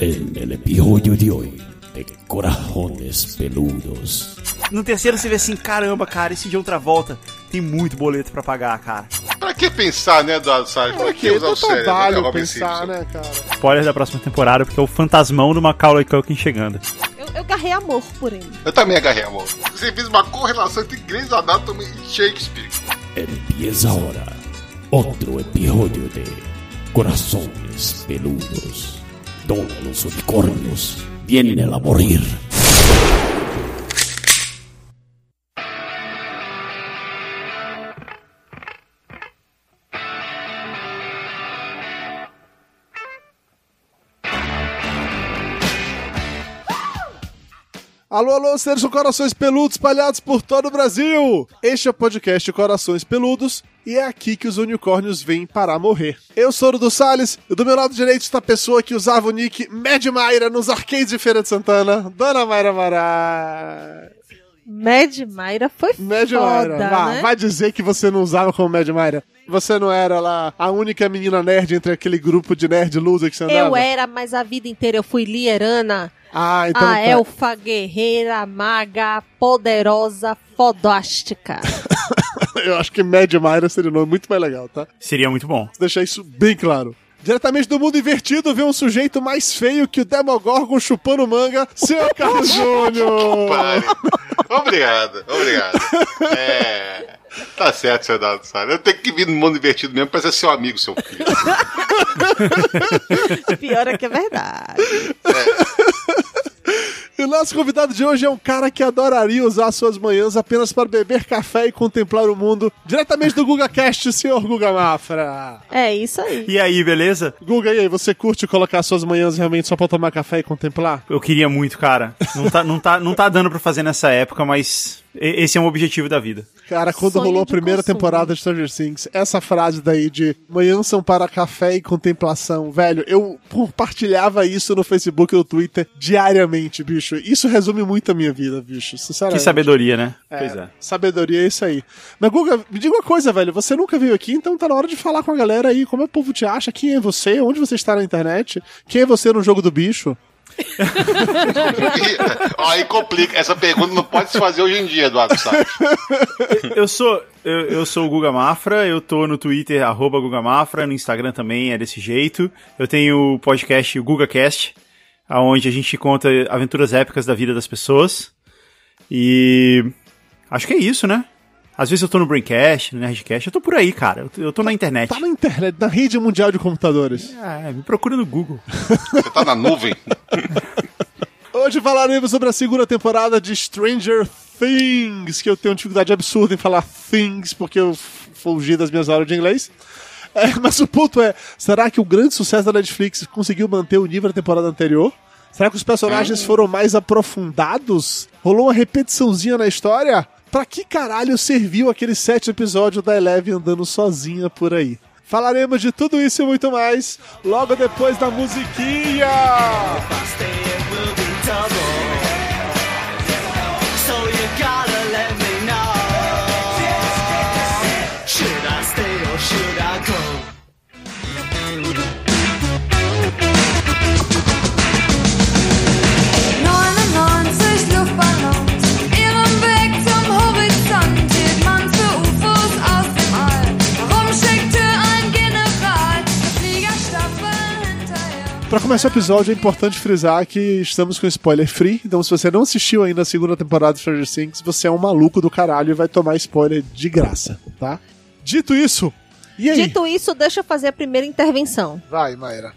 En el episodio de hoy de Corajones Peludos. No terceiro você vê assim, caramba, cara, esse de outra volta tem muito boleto pra pagar, cara. Pra que pensar, né, Eduardo Salles? Pra que usar o cérebro? né, trabalho Robin pensar, né, cara? Spoiler da próxima temporada, porque é o fantasmão do Macaulay Culkin chegando. Eu, eu garrei amor por ele. Eu também agarrei, amor. Você fez uma correlação entre Grey's Anatomy e Shakespeare. Empieza ahora otro episodio de Corazones Peludos, donde los unicornios vienen a morir. Alô, alô, seres com corações peludos espalhados por todo o Brasil! Este é o podcast Corações Peludos e é aqui que os unicórnios vêm para morrer. Eu sou o do Salles e do meu lado direito está a pessoa que usava o nick Mad Mayra nos arcades de Feira de Santana, Dona Mayra Mará. Mad Mayra foi Mad foda, Mayra, vá, né? vai dizer que você não usava como Mad Mayra. Você não era lá a única menina nerd entre aquele grupo de nerd loser que você andava? Eu era, mas a vida inteira eu fui Lierana, Ah, então a tá. elfa guerreira, maga, poderosa, fodástica. Eu acho que Mad Mayra seria um nome muito mais legal, tá? Seria muito bom. deixar isso bem claro. Diretamente do mundo invertido, vê um sujeito mais feio que o Demogorgon chupando manga, seu Carlos Júnior! Obrigado, obrigado. É. Tá certo, seu Eduardo Salles. Eu tenho que vir no mundo invertido mesmo pra ser seu amigo, seu filho. Pior é que é verdade. E o nosso convidado de hoje é um cara que adoraria usar suas manhãs apenas para beber café e contemplar o mundo. Diretamente do GugaCast, senhor Guga Mafra. É isso aí. E aí, beleza? Guga, e aí, você curte colocar suas manhãs realmente só pra tomar café e contemplar? Eu queria muito, cara. Não tá, não tá, não tá dando pra fazer nessa época, mas e- esse é um objetivo da vida. Cara, quando Sonho rolou a primeira consumo. temporada de Stranger Things, essa frase daí de manhã são para café e contemplação, velho, eu compartilhava isso no Facebook e no Twitter diariamente, bicho. Isso resume muito a minha vida, bicho, sinceramente. Que sabedoria, né? É, Pois é. Sabedoria é isso aí. Mas, Guga, me diga uma coisa, velho. Você nunca veio aqui, então tá na hora de falar com a galera aí. Como é que o povo te acha? Quem é você? Onde você está na internet? Quem é você no jogo do bicho? Aí complica. Essa pergunta não pode se fazer hoje em dia, Eduardo Salles. Eu sou, eu, eu sou o Guga Mafra, eu tô no Twitter, arroba Guga Mafra, no Instagram também é desse jeito. Eu tenho o podcast GugaCast, onde a gente conta aventuras épicas da vida das pessoas. E acho que é isso, né? Às vezes eu tô no Braincast, no Nerdcast, eu tô por aí, cara. Eu tô, eu tô na internet. Tá na internet, na rede mundial de computadores. É, me procura no Google. Você tá na nuvem. Hoje falaremos sobre a segunda temporada de Stranger Things, que eu tenho dificuldade absurda em falar things, porque eu fugi das minhas aulas de inglês. É, mas o ponto é, será que o grande sucesso da Netflix conseguiu manter o nível da temporada anterior? Será que os personagens foram mais aprofundados? Rolou uma repetiçãozinha na história? Pra que caralho serviu aquele sétimo episódio da Eleven andando sozinha por aí? Falaremos de tudo isso e muito mais logo depois da musiquinha! Pra começar o episódio, é importante frisar que estamos com spoiler free. Então, se você não assistiu ainda a segunda temporada de Stranger Things, você é um maluco do caralho e vai tomar spoiler de graça, tá? Dito isso, e aí? Dito isso, deixa eu fazer a primeira intervenção. Vai, Mayra.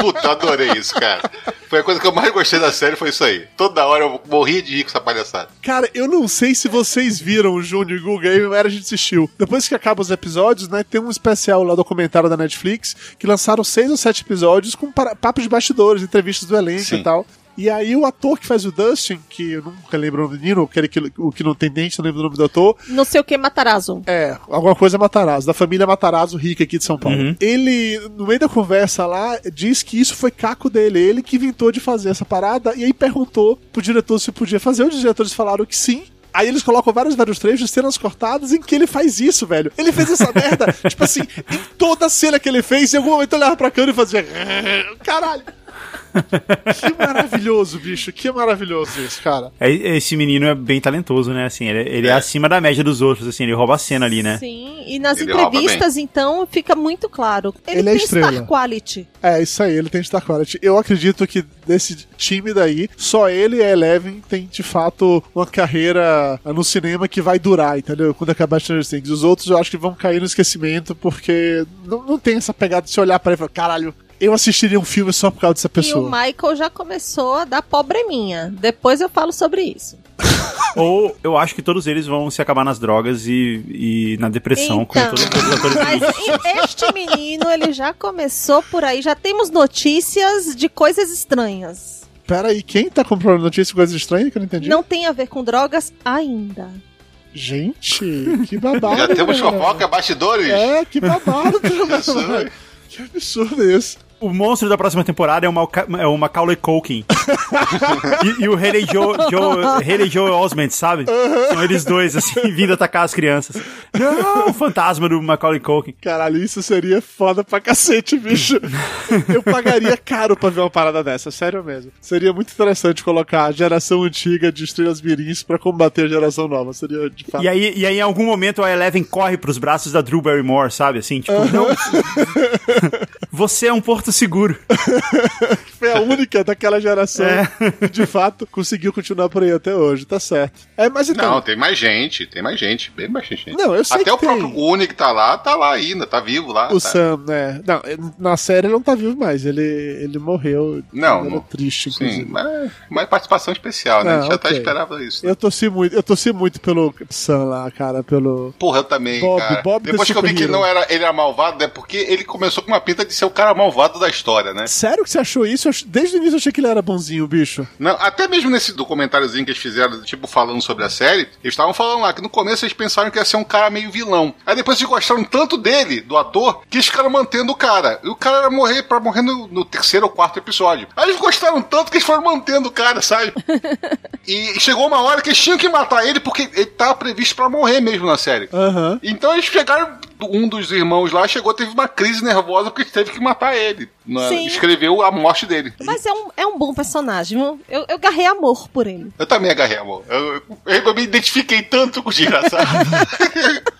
Puta, adorei isso, cara. Foi a coisa que eu mais gostei da série, foi isso aí. Toda hora eu morria de rir com essa palhaçada. Cara, eu não sei se vocês viram o Júnior e o Guga e a gente assistiu. Depois que acaba os episódios, né, tem um especial lá documentário da Netflix que lançaram seis ou sete episódios com papos de bastidores, entrevistas do elenco Sim. e tal. E aí o ator que faz o Dustin, que eu nunca lembro o nome do menino, aquele que, o que não tem dente, não lembro o nome do ator, Não sei o que, Matarazzo. É, alguma coisa Matarazzo, da família Matarazzo rica aqui de São Paulo. Ele, no meio da conversa lá, diz que isso foi caco dele, ele que inventou de fazer essa parada, e aí perguntou pro diretor se podia fazer, os diretores falaram que sim. Aí eles colocam vários, vários trechos, cenas cortadas, em que ele faz isso, velho. Ele fez essa merda, tipo assim, em toda cena que ele fez, em algum momento eu olhava pra câmera e fazia. Caralho! Que maravilhoso, bicho. Que maravilhoso isso, cara. É, Esse menino é bem talentoso, né? Assim, ele, ele é. acima da média dos outros, assim, ele rouba a cena ali, né? Sim, e nas Ele entrevistas, então, fica muito claro. Ele, Ele é tem estrela. star quality. É, isso aí, ele tem Star Quality. Eu acredito que desse time daí, só ele e a Eleven tem de fato uma carreira no cinema que vai durar, entendeu? Quando acabar Stranger Things. Os outros eu acho que vão cair no esquecimento porque não, não tem essa pegada de se olhar pra ele e falar, caralho, eu assistiria um filme só por causa dessa E o pessoa. Michael já começou a dar probleminha. Depois eu falo sobre isso. Ou eu acho que todos eles vão se acabar nas drogas e, e na depressão, como Então, todos os atores mas este menino, ele já começou por aí. Já temos notícias de coisas estranhas. Pera aí, quem tá comprando notícia de coisas estranhas que eu não entendi? Não tem a ver com drogas ainda. Gente, que babado. Já temos fofoca, bastidores? É, que babado. Que absurdo isso. O monstro da próxima temporada é o, Malca é o Macaulay Culkin. e, e o Haley Joe, Joe, Haley Joe Osment, sabe? São eles dois, assim, vindo atacar as crianças. Não, o fantasma do Macaulay Culkin. Caralho, isso seria foda pra cacete, bicho. Eu pagaria caro pra ver uma parada dessa, sério mesmo. Seria muito interessante colocar a geração antiga de estrelas mirins pra combater a geração nova. Seria de fato. E aí, e aí, em algum momento, a Eleven corre pros braços da Drew Barrymore, sabe? Assim, tipo, não. Você é um porto seguro. Foi a única daquela geração É. que, de fato, conseguiu continuar por aí até hoje, tá certo. É, mas então. Não, tem mais gente, tem mais gente, bem mais gente. Não, eu sei Até que o próprio tem. Guni que tá lá, tá lá ainda, tá vivo lá. O tá. Sam, né? Não, na série ele não tá vivo mais. Ele, ele morreu. Não, Ele não. triste, Sim, inclusive. mas, mas participação especial, né? a gente Não, já tá ok. esperava isso. né? Eu torci muito, eu torci muito pelo Sam lá, cara, pelo. Porra, eu também, Bob- cara. Bob Depois que eu vi que não era, ele era malvado, é porque ele começou com uma pinta de ser o cara malvado da história, né? Sério que você achou isso? Ach- Desde o início eu achei que ele era bonzinho, bicho. Não, até mesmo nesse documentáriozinho que eles fizeram, tipo, falando sobre a série, eles estavam falando lá que no começo eles pensaram que ia ser um cara meio vilão. Aí depois eles gostaram tanto dele, do ator, que eles ficaram mantendo o cara. E o cara era morrer pra morrer no, no terceiro ou quarto episódio. Aí eles gostaram tanto que eles foram mantendo o cara, sabe? e chegou uma hora que eles tinham que matar ele porque ele tava previsto pra morrer mesmo na série. Aham. Então eles chegaram, um dos irmãos lá chegou, teve uma crise nervosa porque teve que matar ele. né? Escreveu a morte dele. Mas é um, é um bom personagem. Eu, eu garrei amor por ele. Eu também agarrei, amor. Eu, eu, eu me identifiquei tanto com o desgraçado.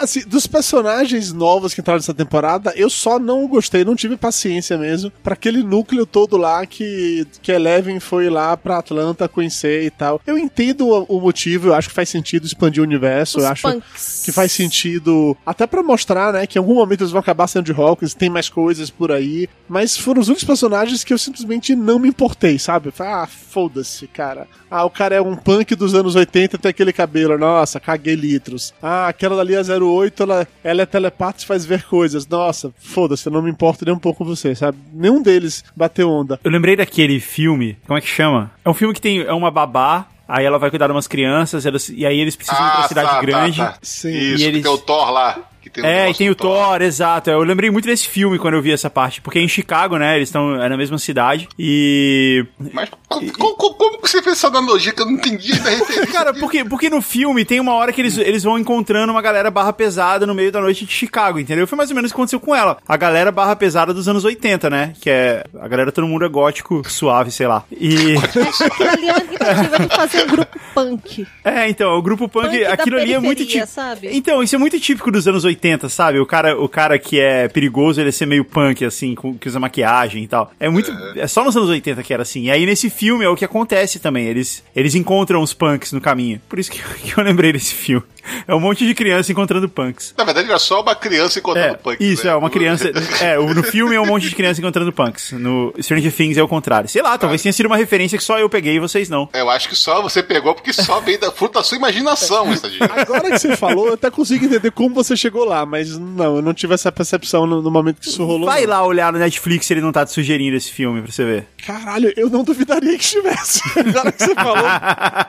Assim, dos personagens novos que entraram nessa temporada, eu só não gostei, não tive paciência mesmo pra aquele núcleo todo lá que, que Eleven foi lá pra Atlanta conhecer e tal. Eu entendo o, o motivo, eu acho que faz sentido expandir o universo, Os eu acho punks. que faz sentido até pra mostrar, né, que em algum momento eles vão acabar sendo de Hawkins, tem mais coisas por aí, mas foram os únicos personagens que eu simplesmente não me importei, sabe? Falei, ah, foda-se, cara. Ah, o cara é um punk dos anos 80 tem aquele cabelo, nossa, caguei litros. Ah, aquela dali é 08, ela, ela é telepata e faz ver coisas. Nossa, foda-se, eu não me importo nem um pouco com você, sabe? Nenhum deles bateu onda. Eu lembrei daquele filme, como é que chama? É um filme que tem é uma babá, aí ela vai cuidar de umas crianças, elas- e aí eles precisam ir pra cidade tá, grande. Tá, tá. Sim. Isso, E eles- tem o Thor lá. Que tem É, e tem o Thor, exato. Eu lembrei muito desse filme quando eu vi essa parte, porque é em Chicago, né? Eles estão é na mesma cidade. E. Mas co- co- co- como, que você fez essa analogia que eu não entendi da referência? Cara, porque, porque no filme tem uma hora que eles, eles vão encontrando uma galera barra pesada no meio da noite de Chicago, entendeu? Foi mais ou menos o que aconteceu com ela. A galera barra pesada dos anos 80, né? Que é. A galera todo mundo é gótico, suave, sei lá. E. Aquilo ali é uma tentativa de fazer um grupo punk. É, então, o grupo punk, Punk aquilo ali é muito típico. sabe? Então, isso é muito típico dos anos 80, sabe? O cara, o cara que é perigoso, ele é ser meio punk, assim, com, que usa maquiagem e tal. É muito. É. só nos anos 80 que era assim. E aí nesse filme é o que acontece também. Eles, eles encontram os punks no caminho. Por isso que, que eu lembrei desse filme. É um monte de criança encontrando punks. Na verdade, era só uma criança encontrando É, punk. isso, né? é uma criança. É, no filme é um monte de criança encontrando punks. No Stranger Things é o contrário. Sei lá, talvez tenha sido uma referência que só eu peguei e vocês não. Eu acho que só você pegou porque só veio da fruta da sua imaginação, essa gente. Agora que você falou, eu até consigo entender como você chegou lá, mas não, eu não tive essa percepção no, no momento que isso rolou. Vai não. lá olhar no Netflix se ele não tá te sugerindo esse filme pra você ver. Caralho, eu não duvidaria que estivesse. Agora que você falou,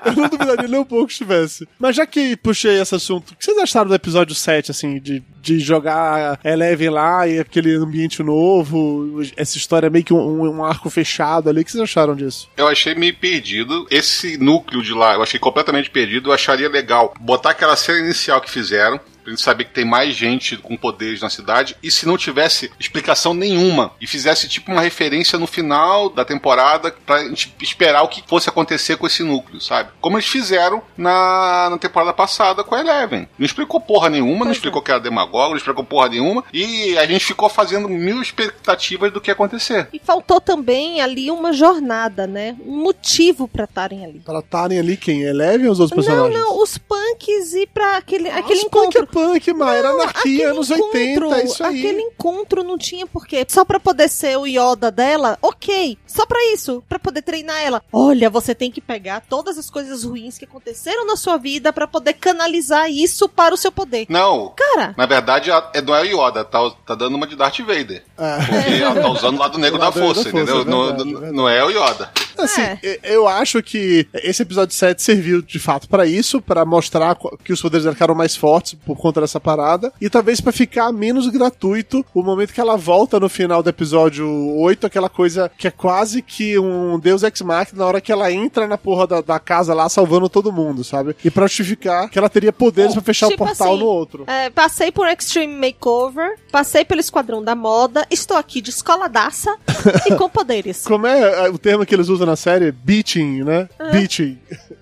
eu não duvidaria nem um pouco que estivesse. Mas já que puxei essa esse assunto. O que vocês acharam do episódio 7, assim, de, de jogar Eleven lá e aquele ambiente novo, essa história meio que um, um arco fechado ali? O que vocês acharam disso? Eu achei meio perdido. Esse núcleo de lá, eu achei completamente perdido. Eu acharia legal botar aquela cena inicial que fizeram. Pra gente saber que tem mais gente com poderes na cidade. E se não tivesse explicação nenhuma. E fizesse tipo uma referência no final da temporada pra gente esperar o que fosse acontecer com esse núcleo, sabe? Como eles fizeram na, na temporada passada com a Eleven. Não explicou porra nenhuma, não explicou que era demagogo, não explicou porra nenhuma. E a gente ficou fazendo mil expectativas do que ia acontecer. E faltou também ali uma jornada, né? Um motivo pra estarem ali. Pra estarem ali quem? Eleven ou os outros Não, personagens? não, os punks e pra aquele, aquele Os punk encontro. Punk, mas era anarquia, anos 80, é isso aí. Aquele encontro não tinha porquê. Só pra poder ser o Yoda dela, ok. Só pra isso. Pra poder treinar ela. Olha, você tem que pegar todas as coisas ruins que aconteceram na sua vida pra poder canalizar isso para o seu poder. Não, Cara, Na verdade, é, não é o Yoda, tá, tá dando uma de Darth Vader. É. Porque ela tá usando o lado negro O da lado negro força, da força, entendeu? é Não- verdade, não, é verdade. não é o Yoda. Assim, É. eu acho que esse episódio 7 serviu de fato pra isso, pra mostrar qu- que os poderes dela ficaram mais fortes por conta dessa parada, e talvez pra ficar menos gratuito o momento que ela volta no final do episódio 8, aquela coisa que é quase que um Deus Ex Machina na hora que ela entra na porra da, da casa lá salvando todo mundo, sabe? E pra justificar que ela teria poderes pra fechar tipo o portal assim, no outro. é, passei por Extreme Makeover, passei pelo Esquadrão da Moda, estou aqui de escoladaça e com poderes. Como é é, o termo que eles usam na série? Beating, né? Beating.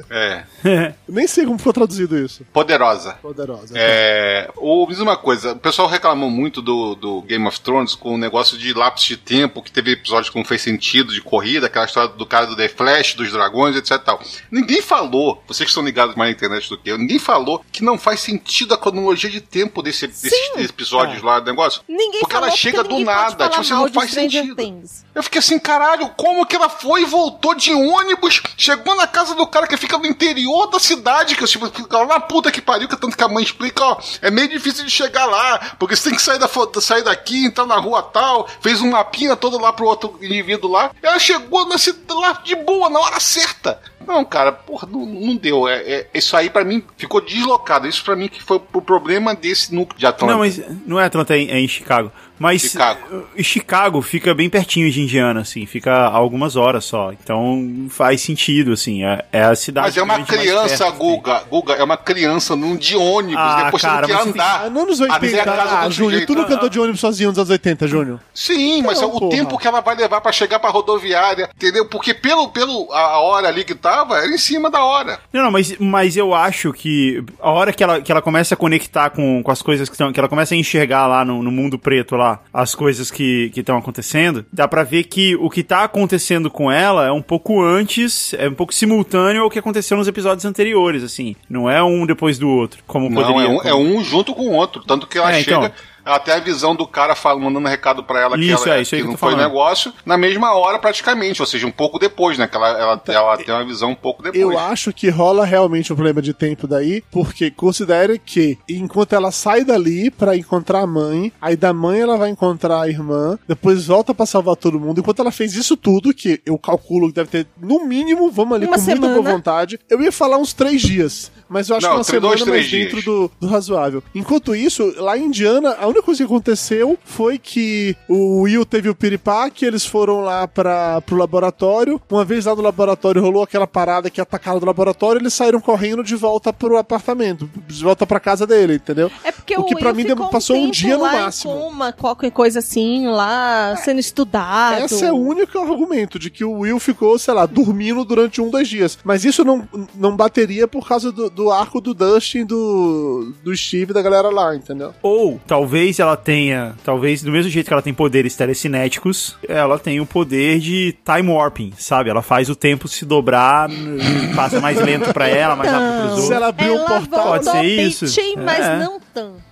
É. Nem sei como foi traduzido isso. Poderosa. Poderosa. É, o, me diz uma coisa, o pessoal reclamou muito do, do Game of Thrones com o negócio de lapso de tempo, que teve episódios que não fez sentido, de corrida, aquela história do cara do The Flash, dos dragões, etc e tal. Ninguém falou, vocês que estão ligados mais na internet do que eu, ninguém falou que não faz sentido a cronologia de tempo desse, desses episódios lá do negócio. Ninguém Porque falou ela chega porque do nada, falar tipo mal não faz sentido. Things. Eu fiquei assim, caralho, como que ela foi e voltou de ônibus, chegou na casa do cara que fica no interior da cidade, que eu tipo, fica lá na puta que pariu, que tanto que a mãe explica, ó, é meio difícil de chegar lá, porque você tem que sair, da, sair daqui, entrar na rua tal, fez um mapinha todo lá pro outro indivíduo lá, ela chegou na cidade lá de boa, na hora certa. Não, cara, porra, não, não deu. É, é- isso aí pra mim ficou deslocado. Isso pra mim que foi o problema desse núcleo de Atlanta. Não, mas não é Atlanta, é em, é em Chicago. Mas Chicago. eh, Chicago fica bem pertinho de Indiana, assim, fica algumas horas só. Então faz sentido, assim, é, é a cidade. Mas é uma criança, perto, assim. Guga. Guga, é uma criança num de ônibus, Ah, depois cara, tendo que você andar. Ah, não nos até 80. a casa Ah, do Júnior, tu nunca andou de ônibus sozinho nos anos 80, Júnior? Sim, mas Não, é o porra. tempo que ela vai levar pra chegar pra rodoviária, entendeu? Porque pelo, pelo a a hora ali que tava, era em cima da hora. Não, não, mas, mas eu acho que a hora que ela, que ela começa a conectar com, com as coisas que estão. que ela começa a enxergar lá no, no mundo preto lá, as coisas que estão acontecendo, dá pra ver que o que tá acontecendo com ela é um pouco antes, é um pouco simultâneo ao que aconteceu nos episódios anteriores, assim. Não é um depois do outro, como Não, poderia. é um, como- é um junto com o outro. Tanto que ela É, chega. então. Ela tem a visão do cara falando, mandando recado pra ela que, Isso, ela, é, isso aí que que não foi falando. negócio, na mesma hora praticamente, ou seja, um pouco depois, né? Que ela, ela, ela tem uma visão um pouco depois. Eu acho que rola realmente um problema de tempo daí, porque considere que enquanto ela sai dali pra encontrar a mãe, aí da mãe ela vai encontrar a irmã, depois volta pra salvar todo mundo. Enquanto ela fez isso tudo, que eu calculo que deve ter no mínimo, vamos ali Uma com muita semana. boa vontade, eu ia falar uns três dias. Mas eu acho Não, que uma três- semana dois, mais dentro do, do razoável. Enquanto isso, lá em Indiana, a única coisa que aconteceu foi que o Will teve o piripá, que eles foram lá para pro laboratório. Uma vez lá no laboratório rolou aquela parada que atacaram do laboratório, eles saíram correndo de volta pro apartamento, de volta pra casa dele, entendeu? É porque O o, que pra Will mim ficou passou um dia no máximo. Coma, qualquer coisa assim, lá sendo estudado. Esse é o único argumento de que o Will ficou, sei lá, dormindo durante um, dois dias. Mas isso não, não bateria por causa do, do arco do Dustin, do, do Steve da galera lá, entendeu? Ou talvez ela tenha, talvez do mesmo jeito que ela tem poderes telecinéticos, ela tem o poder de time warping, sabe? Ela faz o tempo se dobrar, passa mais lento pra ela, mais rápido pros Se outros. ela abriu um portal. Pode ser isso. bitchin, mas É. não tanto.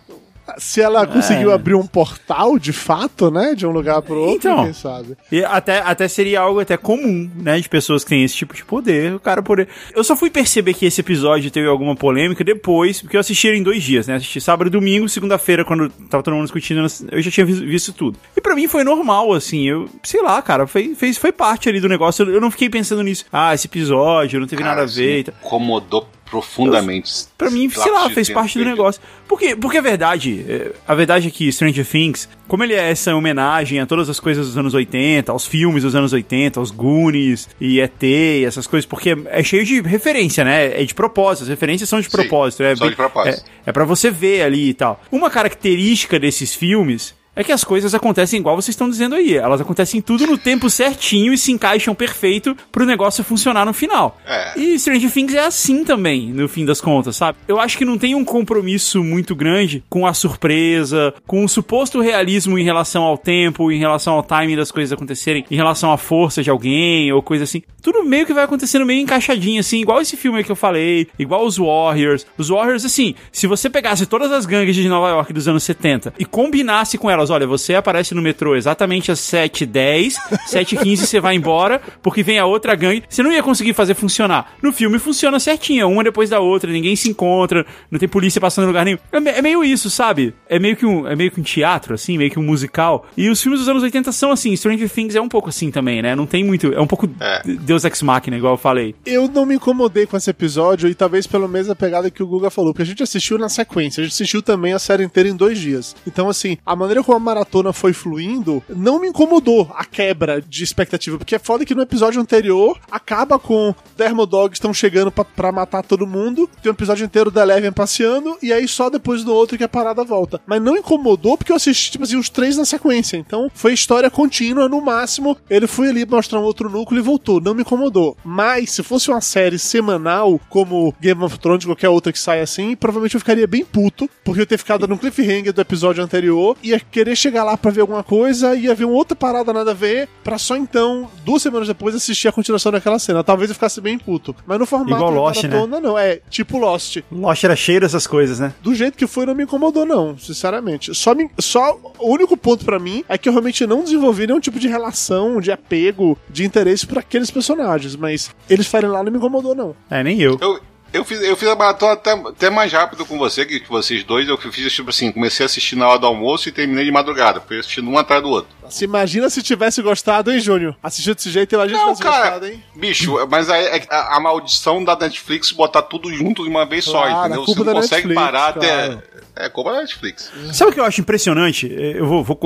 Se ela conseguiu É. abrir um portal, de fato, né? De um lugar pro outro, Então. quem sabe? E até, até seria algo até comum, né? De pessoas que têm esse tipo de poder. O cara poder. Eu só fui perceber que esse episódio teve alguma polêmica depois, porque eu assisti ele em dois dias, né? Assisti sábado e domingo, segunda-feira, quando tava todo mundo discutindo, eu já tinha vis- visto tudo. E pra mim foi normal, assim. Eu, sei lá, cara, foi, fez, foi parte ali do negócio. Eu, eu não fiquei pensando nisso. Ah, esse episódio não teve Cara, nada a ver. me incomodou profundamente. Pra mim, sei lá, fez parte do negócio. Porque, porque a verdade, é, a verdade é que Stranger Things, como ele é essa homenagem a todas as coisas dos anos 80, aos filmes dos anos 80, aos Goonies e ET, e essas coisas, porque é cheio de referência, né? É de propósito, as referências são de Sim, propósito. é são de propósito. É, é para você ver ali e tal. Uma característica desses filmes é que as coisas acontecem igual vocês estão dizendo aí. Elas acontecem tudo no tempo certinho e se encaixam perfeito pro negócio funcionar no final. É. E Stranger Things é assim também, no fim das contas, sabe? Eu acho que não tem um compromisso muito grande com a surpresa, com o suposto realismo em relação ao tempo, em relação ao timing das coisas acontecerem, em relação à força de alguém ou coisa assim. Tudo meio que vai acontecendo meio encaixadinho, assim, igual esse filme aí que eu falei, igual os Warriors. Os Warriors, assim, se você pegasse todas as gangues de Nova York dos anos 70 e combinasse com elas, olha, você aparece no metrô exatamente às 7h10, 7h15 você vai embora, porque vem a outra gangue, você não ia conseguir fazer funcionar. No filme funciona certinho, uma depois da outra, ninguém se encontra, não tem polícia passando em lugar nenhum. É, é meio isso, sabe? É meio que um, é meio que um teatro, assim, meio que um musical. E os filmes dos anos 80 são assim, Stranger Things é um pouco assim também, né? Não tem muito, é um pouco É. Deus Ex Machina, igual eu falei. Eu não me incomodei com esse episódio e talvez pela mesma pegada que o Guga falou, porque a gente assistiu na sequência, a gente assistiu também a série inteira em dois dias. Então, assim, a maneira como a maratona foi fluindo não me incomodou a quebra de expectativa, porque é foda que no episódio anterior acaba com Dermodogs estão chegando pra, matar todo mundo, tem um episódio inteiro da Eleven passeando, e aí só depois do outro que a parada volta. Mas não incomodou porque eu assisti, tipo assim, os três na sequência. Então foi história contínua, no máximo, ele foi ali mostrar um outro núcleo e voltou. Não me incomodou. Mas se fosse uma série semanal, como Game of Thrones, qualquer outra que sai assim, provavelmente eu ficaria bem puto, porque eu ter ficado no cliffhanger do episódio anterior, ia querer chegar lá pra ver alguma coisa, ia ver uma outra parada nada a ver, pra só então, duas semanas depois, assistir a continuação daquela cena. Talvez eu ficasse bem puto. Mas no formato Igual Lost, né? maratona, não. É tipo Lost Lost era cheio dessas coisas, né? do jeito que foi, não me incomodou, não, sinceramente. Só, me, só o único ponto pra mim é que eu realmente não desenvolvi nenhum tipo de relação, de apego, de interesse por aqueles personagens, mas eles farem lá não me incomodou, não. É, nem eu. Eu, eu, fiz, eu fiz a maratona até, até mais rápido com você que, que vocês dois. Eu fiz tipo assim, comecei a assistir na hora do almoço e terminei de madrugada. Fui assistindo um atrás do outro. Se imagina se tivesse gostado, hein, Júnior? Assistiu desse jeito, imagina Não, se tivesse cara, gostado, hein? bicho, mas aí é a, a maldição da Netflix botar tudo junto de uma vez só, Claro, entendeu? a Você não consegue Netflix, parar claro. até. É culpa da Netflix. Sabe o que eu acho impressionante? É, Eu vou, vou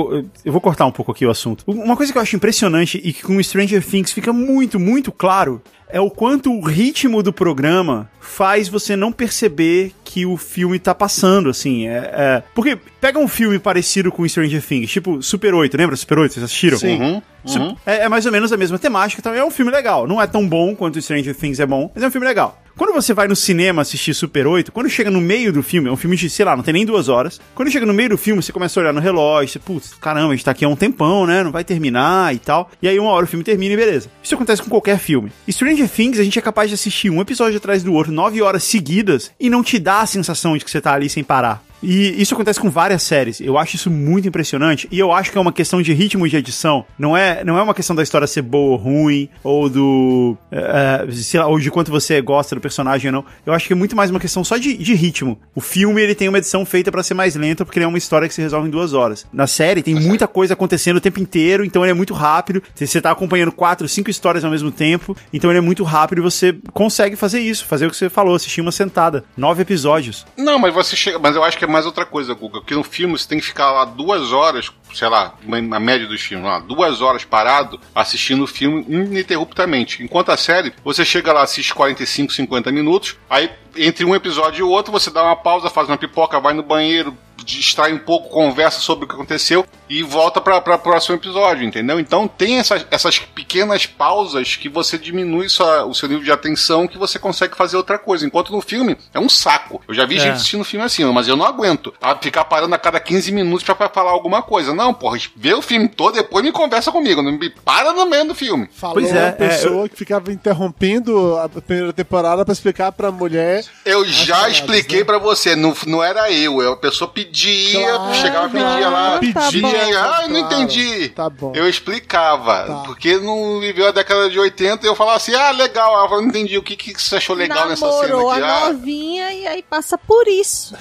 eu vou cortar um pouco aqui o assunto. Uma coisa que eu acho impressionante e que com Stranger Things fica muito, muito claro é o quanto o ritmo do programa faz você não perceber que o filme tá passando, assim. É, é- Porque pega um filme parecido com Stranger Things, tipo Super 8, lembra Super 8? Vocês assistiram? Sim. Uhum. Su- É, é mais ou menos a mesma temática, então é um filme legal. Não é tão bom quanto Stranger Things é bom, mas é um filme legal. Quando você vai no cinema assistir Super 8, quando chega no meio do filme, é um filme de, sei lá, não tem nem duas horas. Quando chega no meio do filme, você começa a olhar no relógio, você, putz, caramba, a gente tá aqui há um tempão, né? Não vai terminar e tal. E aí uma hora o filme termina e beleza. Isso acontece com qualquer filme. Stranger Things, a gente é capaz de assistir um episódio atrás do outro, nove horas seguidas, e não te dá a sensação de que você tá ali sem parar. E isso acontece com várias séries. Eu acho isso muito impressionante. E eu acho que é uma questão de ritmo de edição. Não é, não é uma questão da história ser boa ou ruim, ou do. eh, sei lá, ou de quanto você gosta do personagem ou não. Eu acho que é muito mais uma questão só de, de ritmo. O filme ele tem uma edição feita pra ser mais lenta, porque ele é uma história que se resolve em duas horas. Na série tem muita coisa acontecendo o tempo inteiro, então ele é muito rápido. Você tá acompanhando quatro, cinco histórias ao mesmo tempo, então ele é muito rápido e você consegue fazer isso, fazer o que você falou, assistir uma sentada. Nove episódios. Não, mas você chega. Mas eu acho que é mais outra coisa, Guga. Porque no filme você tem que ficar lá duas horas, sei lá, na média dos filmes, lá, duas horas parado assistindo o filme ininterruptamente. Enquanto a série, você chega lá, assiste 45, 50 minutos, aí entre um episódio e o outro, você dá uma pausa, faz uma pipoca, vai no banheiro, distrai um pouco, conversa sobre o que aconteceu e volta para o próximo episódio, entendeu? Então tem essas, essas pequenas pausas que você diminui sua, o seu nível de atenção que você consegue fazer outra coisa. Enquanto no filme é um saco. Eu já vi É. gente assistindo filme assim, mas eu não aguento a ficar parando a cada 15 minutos pra pra falar alguma coisa. Não, porra, vê o filme todo, depois me conversa comigo. Não me para no meio do filme. Falou Pois é, uma pessoa que ficava interrompendo a primeira temporada pra explicar pra mulher. Eu já expliquei né? pra você, não, não era eu, a pessoa pedia, Claro, chegava, pedia lá, tá pedia, bom. ah, eu não Claro, entendi. tá bom. Eu explicava, Tá. porque não viveu a década de 80 e eu falava assim, ah, legal, ela falou, não entendi, o que, que você achou legal nessa cena Namorou aqui? a Ah, novinha e aí passa por isso.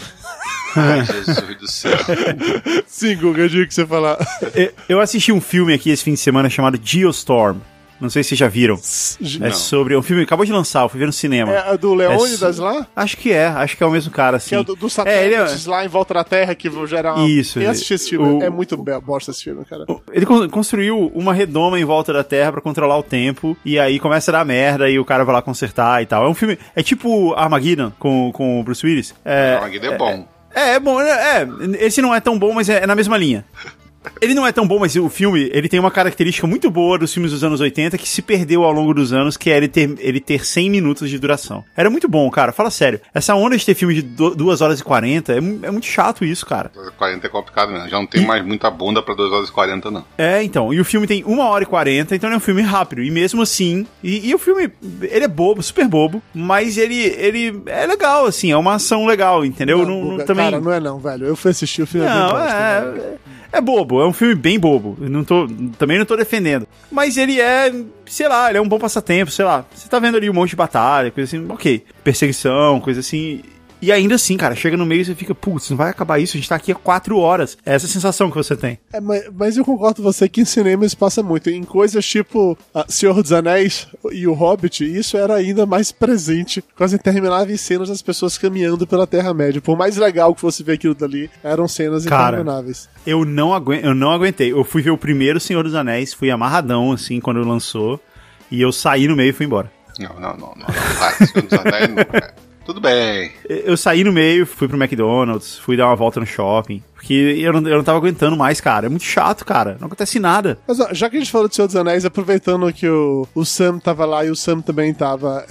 ai, Jesus do céu. Sim, Guga, eu digo que você falar. Eu- Eu assisti um filme aqui esse fim de semana chamado Geostorm. Não sei se vocês já viram. É sobre. É um filme que acabou de lançar, eu fui ver no cinema. É a do Leônidas É lá? Acho que é, acho que é o mesmo cara, assim. Que é o do, do É, ele é- satélites lá em volta da Terra que vão gerar uma... Isso, Eu assisti esse filme. o- É muito bosta esse filme, cara. Ele con- construiu uma redoma em volta da Terra pra controlar o tempo, e aí começa a dar merda e o cara vai lá consertar e tal. É um filme. É tipo Armageddon com, com o Bruce Willis. É, Não, aquele é bom. é, é bom, é, é, esse não é tão bom, mas é, é na mesma linha. Ele não é tão bom, mas o filme, ele tem uma característica muito boa dos filmes dos anos 80 que se perdeu ao longo dos anos, que é ele ter, ele ter 100 minutos de duração. Era muito bom, cara, fala sério. Essa onda de ter filme de 2 horas e 40, é, é muito chato isso, cara. 2 horas e 40 é complicado mesmo. Já não tem mais muita bunda pra 2 horas e 40, não. É, então, e o filme tem 1 hora e 40, então ele é um filme rápido, e mesmo assim, e, e o filme, ele é bobo, super bobo, mas ele, ele é legal, assim, é uma ação legal, entendeu? Não, não- Guga, também... Cara, não é não, velho. Eu fui assistir o filme. é Não, velho. é, é bobo, é um filme bem bobo. Não tô, também não tô defendendo. Mas ele é, sei lá, ele é um bom passatempo, sei lá. Você tá vendo ali um monte de batalha, coisa assim, ok. Perseguição, coisa assim. E ainda assim, cara, chega no meio e você fica, putz, não vai acabar isso, a gente tá aqui há quatro horas. É essa sensação que você tem. É, mas, mas eu concordo com você que em cinema isso passa muito. Em coisas tipo ah, Senhor dos Anéis e o Hobbit, isso era ainda mais presente com as intermináveis cenas das pessoas caminhando pela Terra-média. Por mais legal que fosse ver aquilo dali, eram cenas Cara. intermináveis. Eu não, aguen eu não aguentei. Eu fui ver o primeiro Senhor dos Anéis, fui amarradão, assim, quando lançou. E eu saí no meio e fui embora. Não, não, não, não. Ah, Senhor dos Anéis não, cara. Tudo bem. Eu saí no meio, fui pro McDonald's, fui dar uma volta no shopping. Porque eu não, eu não tava aguentando mais, cara. É muito chato, cara. Não acontece nada. Mas ó, já que a gente falou de Senhor dos Anéis, aproveitando que o, o Sam tava lá e o Sam também tava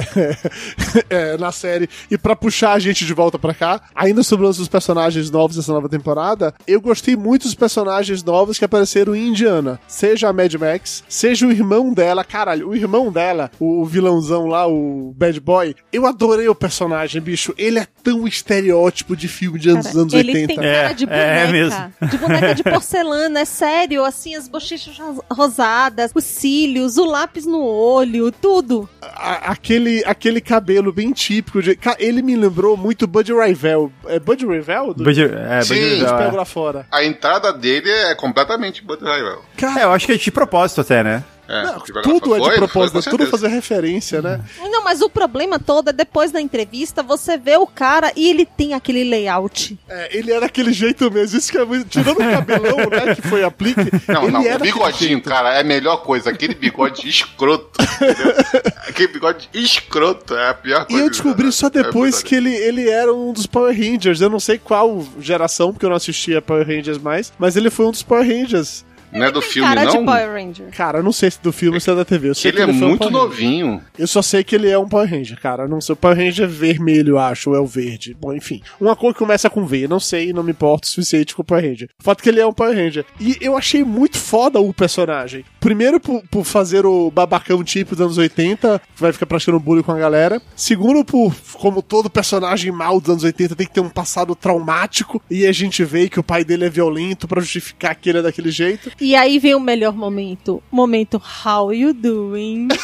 é, na série, e pra puxar a gente de volta pra cá, ainda sobre os personagens novos dessa nova temporada, eu gostei muito dos personagens novos que apareceram em Indiana. Seja a Mad Max, seja o irmão dela, caralho, o irmão dela, o vilãozão lá, o Bad Boy, eu adorei o personagem, bicho. Ele é tão estereótipo de filme de anos, Cara, anos ele 80. tem cara É, de é boneca. mesmo. De boneca de porcelana, é sério. Assim, as bochechas ros- rosadas, os cílios, o lápis no olho, tudo. a- aquele, aquele cabelo bem típico. De, ele me lembrou muito Bud Rivel. É Bud Rivel? Do, Bud- é, Sim. Bud- de é. pego lá fora. A entrada dele é completamente Bud Rival. É, eu acho que é de propósito até, né? É, Não, tudo é de propósito, foi, é tudo fazer referência, né? Não, mas o problema todo é depois da entrevista, você vê o cara e ele tem aquele layout. É, ele era daquele jeito mesmo. Isso que é muito. Tirando o cabelão, né? Que foi aplique. Não, ele não, era o bigodinho, cara, é a melhor coisa. Aquele bigode escroto. entendeu? Aquele bigode escroto é a pior E coisa. eu descobri só depois É que ele, ele era um dos Power Rangers. Eu não sei qual geração, porque eu não assistia Power Rangers mais, mas ele foi um dos Power Rangers. Não é do Tem filme, cara não? de Power Ranger. Cara, eu não sei se do filme ou se é da TV. Eu sei Ele que é um muito novinho. Eu só sei que ele é um Power Ranger, cara. Eu Não sei, o Power Ranger é vermelho, eu acho, ou é o verde. Bom, enfim. Uma cor que começa com V. Não sei, não me importa o suficiente com o Power Ranger. O fato é que ele é um Power Ranger. E eu achei muito foda o personagem. Primeiro, por, por fazer o babacão tipo dos anos 80, que vai ficar praticando bullying com a galera. Segundo, por como todo personagem mal dos anos 80 tem que ter um passado traumático. E a gente vê que o pai dele é violento pra justificar que ele é daquele jeito. E aí vem o melhor momento. Momento How You Doing?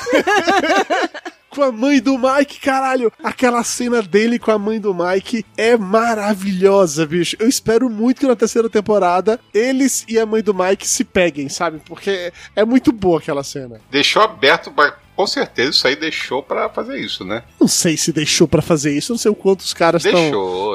com a mãe do Mike, caralho. Aquela cena dele com a mãe do Mike é maravilhosa, bicho. Eu espero muito que na terceira temporada eles e a mãe do Mike se peguem, sabe? Porque é muito boa aquela cena. Deixou aberto pra. Com certeza isso aí deixou pra fazer isso, né? Não sei se deixou pra fazer isso, não sei o quanto os caras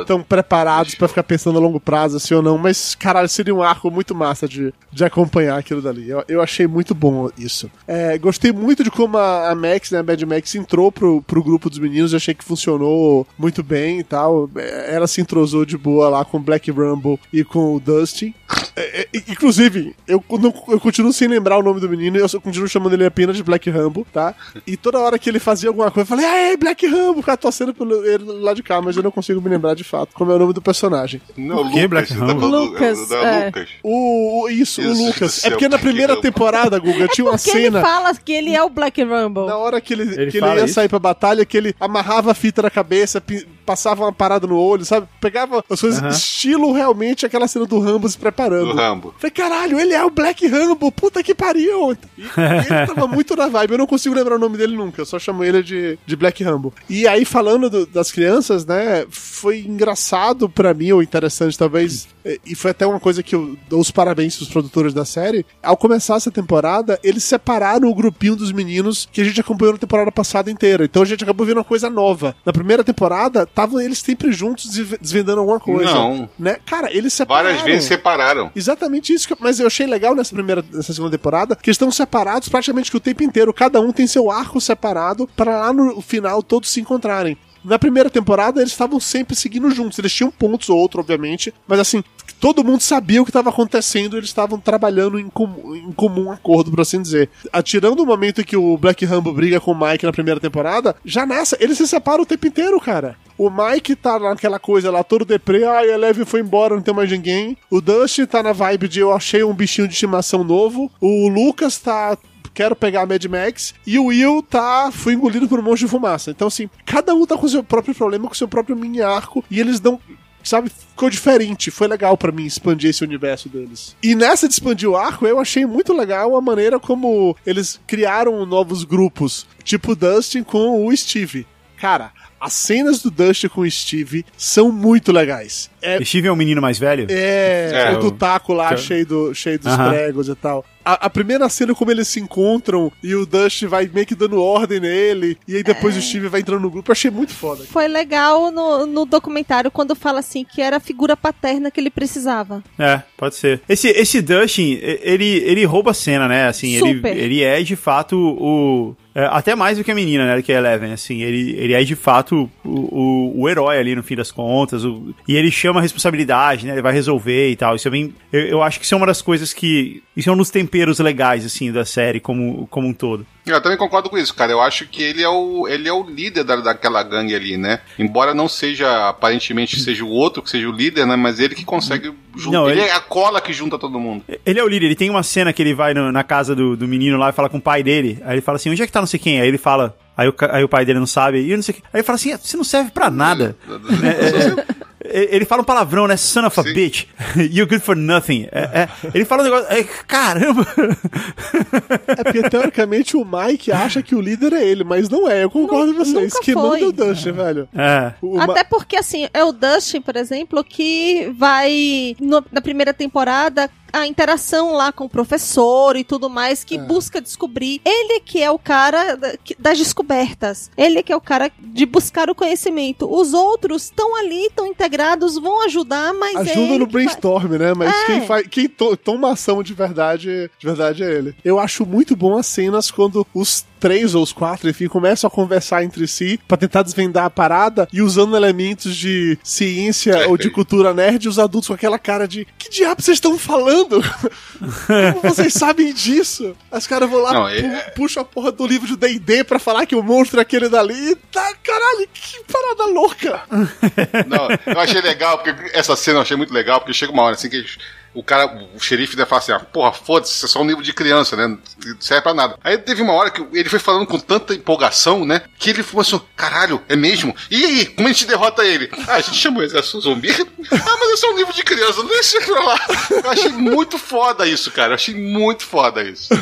estão preparados pra ficar pensando a longo prazo, assim ou não, mas, caralho, seria um arco muito massa de, de acompanhar aquilo dali. Eu, eu achei muito bom isso. É, gostei muito de como a, a Max, né, a Bad Max, entrou pro, pro grupo dos meninos, achei que funcionou muito bem e tal. É, Ela se entrosou de boa lá com o Black Rumble e com o Dustin. É, é, inclusive, eu, não- eu continuo sem lembrar o nome do menino eu só continuo chamando ele apenas de Black Rumble, tá? E toda hora que ele fazia alguma coisa, eu falei, aê, Black Rumble, ficava torcendo pelo ele lá de cá, mas eu não consigo me lembrar de fato como é o nome do personagem. Não, que Lucas, Black tá Rumble? falando- Lucas, da é. Lucas. O, o- isso, Jesus o Lucas. é porque na primeira temporada, Guga, tinha uma Porque ele cena. fala que ele é o Black Rumble. Na hora que ele, Ele que ele ia isso? sair pra batalha, que ele amarrava a fita na cabeça, passava uma parada no olho, sabe? Pegava as coisas, Aham. estilo realmente aquela cena do Rambo se preparando. Do Rambo. Falei, caralho, ele é o Black Rambo, puta que pariu. E, ele tava muito na vibe, eu não consigo lembrar o nome dele nunca, eu só chamo ele de, de Black Rambo. E aí, falando do- das crianças, né, foi engraçado pra mim, ou interessante talvez, e- e foi até uma coisa que eu dou os parabéns pros produtores da série. Ao começar essa temporada, eles separaram o grupinho dos meninos que a gente acompanhou na temporada passada inteira. Então a gente acabou vendo uma coisa nova. Na primeira temporada, estavam eles sempre juntos desve- desvendando alguma coisa. Não. Né? Cara, eles separaram. Várias vezes separaram. Exatamente isso, que eu- mas eu achei legal nessa primeira, nessa segunda temporada, que eles estão separados praticamente que o tempo inteiro, cada um tem seu arco separado para lá no final todos se encontrarem. Na primeira temporada, eles estavam sempre seguindo juntos. Eles tinham pontos ou outro, obviamente, mas assim, todo mundo sabia o que estava acontecendo, eles estavam trabalhando em, com- em comum acordo, por assim dizer. Atirando o momento em que o Black Rambo briga com o Mike na primeira temporada, já nessa, eles se separam o tempo inteiro, cara. O Mike tá naquela coisa lá, todo deprê, ai, a Eleven foi embora, não tem mais ninguém. O Dusty tá na vibe de eu achei um bichinho de estimação novo. O Lucas tá quero pegar a Mad Max, e o Will tá, foi engolido por um monte de fumaça. Então, assim, cada um tá com o seu próprio problema, com o seu próprio mini arco, e eles dão. Sabe, ficou diferente. Foi legal pra mim expandir esse universo deles. E nessa de expandir o arco, eu achei muito legal a maneira como eles criaram novos grupos, tipo Dustin com o Steve. Cara, as cenas do Dustin com o Steve são muito legais. É, Steve é um menino mais velho? é, É, o do taco lá, que- cheio, do, cheio dos Aham. pregos e tal. A, a primeira cena, como eles se encontram e o Dust vai meio que dando ordem nele, e aí depois o Steve vai entrando no grupo, eu achei muito foda. Foi legal no, no documentário quando fala assim que era a figura paterna que ele precisava. É, pode ser. Esse, esse Dustin, ele, ele rouba a cena, né? Assim, ele, Super. ele é de fato o. é, até mais do que a menina, né? Que é Eleven, assim. Ele, ele é de fato o, o, o herói ali no fim das contas. o- e ele chama a responsabilidade, né? Ele vai resolver e tal. Isso é bem. Eu, eu acho que isso é uma das coisas que. Isso é um dos temperos legais, assim, da série como, como um todo. Eu também concordo com isso, cara. Eu acho que ele é o, ele é o líder da, daquela gangue ali, né? Embora não seja, aparentemente, seja o outro que seja o líder, né? Mas ele que consegue juntar. Ele, ele- é a cola que junta todo mundo. Ele é o líder, ele tem uma cena que ele vai no- na casa do, do menino lá e fala com o pai dele. Aí ele fala assim: onde é que tá não sei quem? Aí ele fala. Aí o, aí o pai dele não sabe, e eu não sei o que. Aí ele fala assim: você não serve pra nada. É, Ele fala um palavrão, né? Son of a Sim. bitch. You're good for nothing. É, é, ele fala um negócio. é, caramba! É porque, teoricamente, o Mike acha que o líder é ele, mas não é. Eu concordo com vocês. nunca Que foi. manda o Dust, velho. É. O Ma- Até porque, assim, é o Dustin, por exemplo, que vai, no- na primeira temporada, a interação lá com o professor e tudo mais, que busca descobrir. Ele que é o cara das descobertas. Ele que é o cara de buscar o conhecimento. Os outros estão ali, estão integrados, vão ajudar, mas é Ajuda ele no brainstorm, né? Mas É. quem, faz, quem to- toma ação de verdade, de verdade é ele. Eu acho muito bom as cenas quando os três ou os quatro, enfim, começam a conversar entre si pra tentar desvendar a parada e usando elementos de ciência ou de cultura nerd, os adultos com aquela cara de que diabo vocês estão falando? Como vocês sabem disso? As caras vão lá, Não, pu- é- puxam a porra do livro de D&D pra falar que o monstro é aquele dali. Tá, caralho, que parada louca. Não, eu achei legal, porque essa cena eu achei muito legal, porque chega uma hora assim que eles- o cara, o xerife deve falar assim, ah, porra, foda-se, isso é só um livro de criança, né? Não serve pra nada. Aí teve uma hora que ele foi falando com tanta empolgação, né? Que ele falou assim, caralho, é mesmo? E aí, como a gente derrota ele? Ah, a gente chamou ele de zumbi? Ah, mas é só um livro de criança, não deixa pra lá. Eu achei muito foda isso, cara. Eu achei muito foda isso.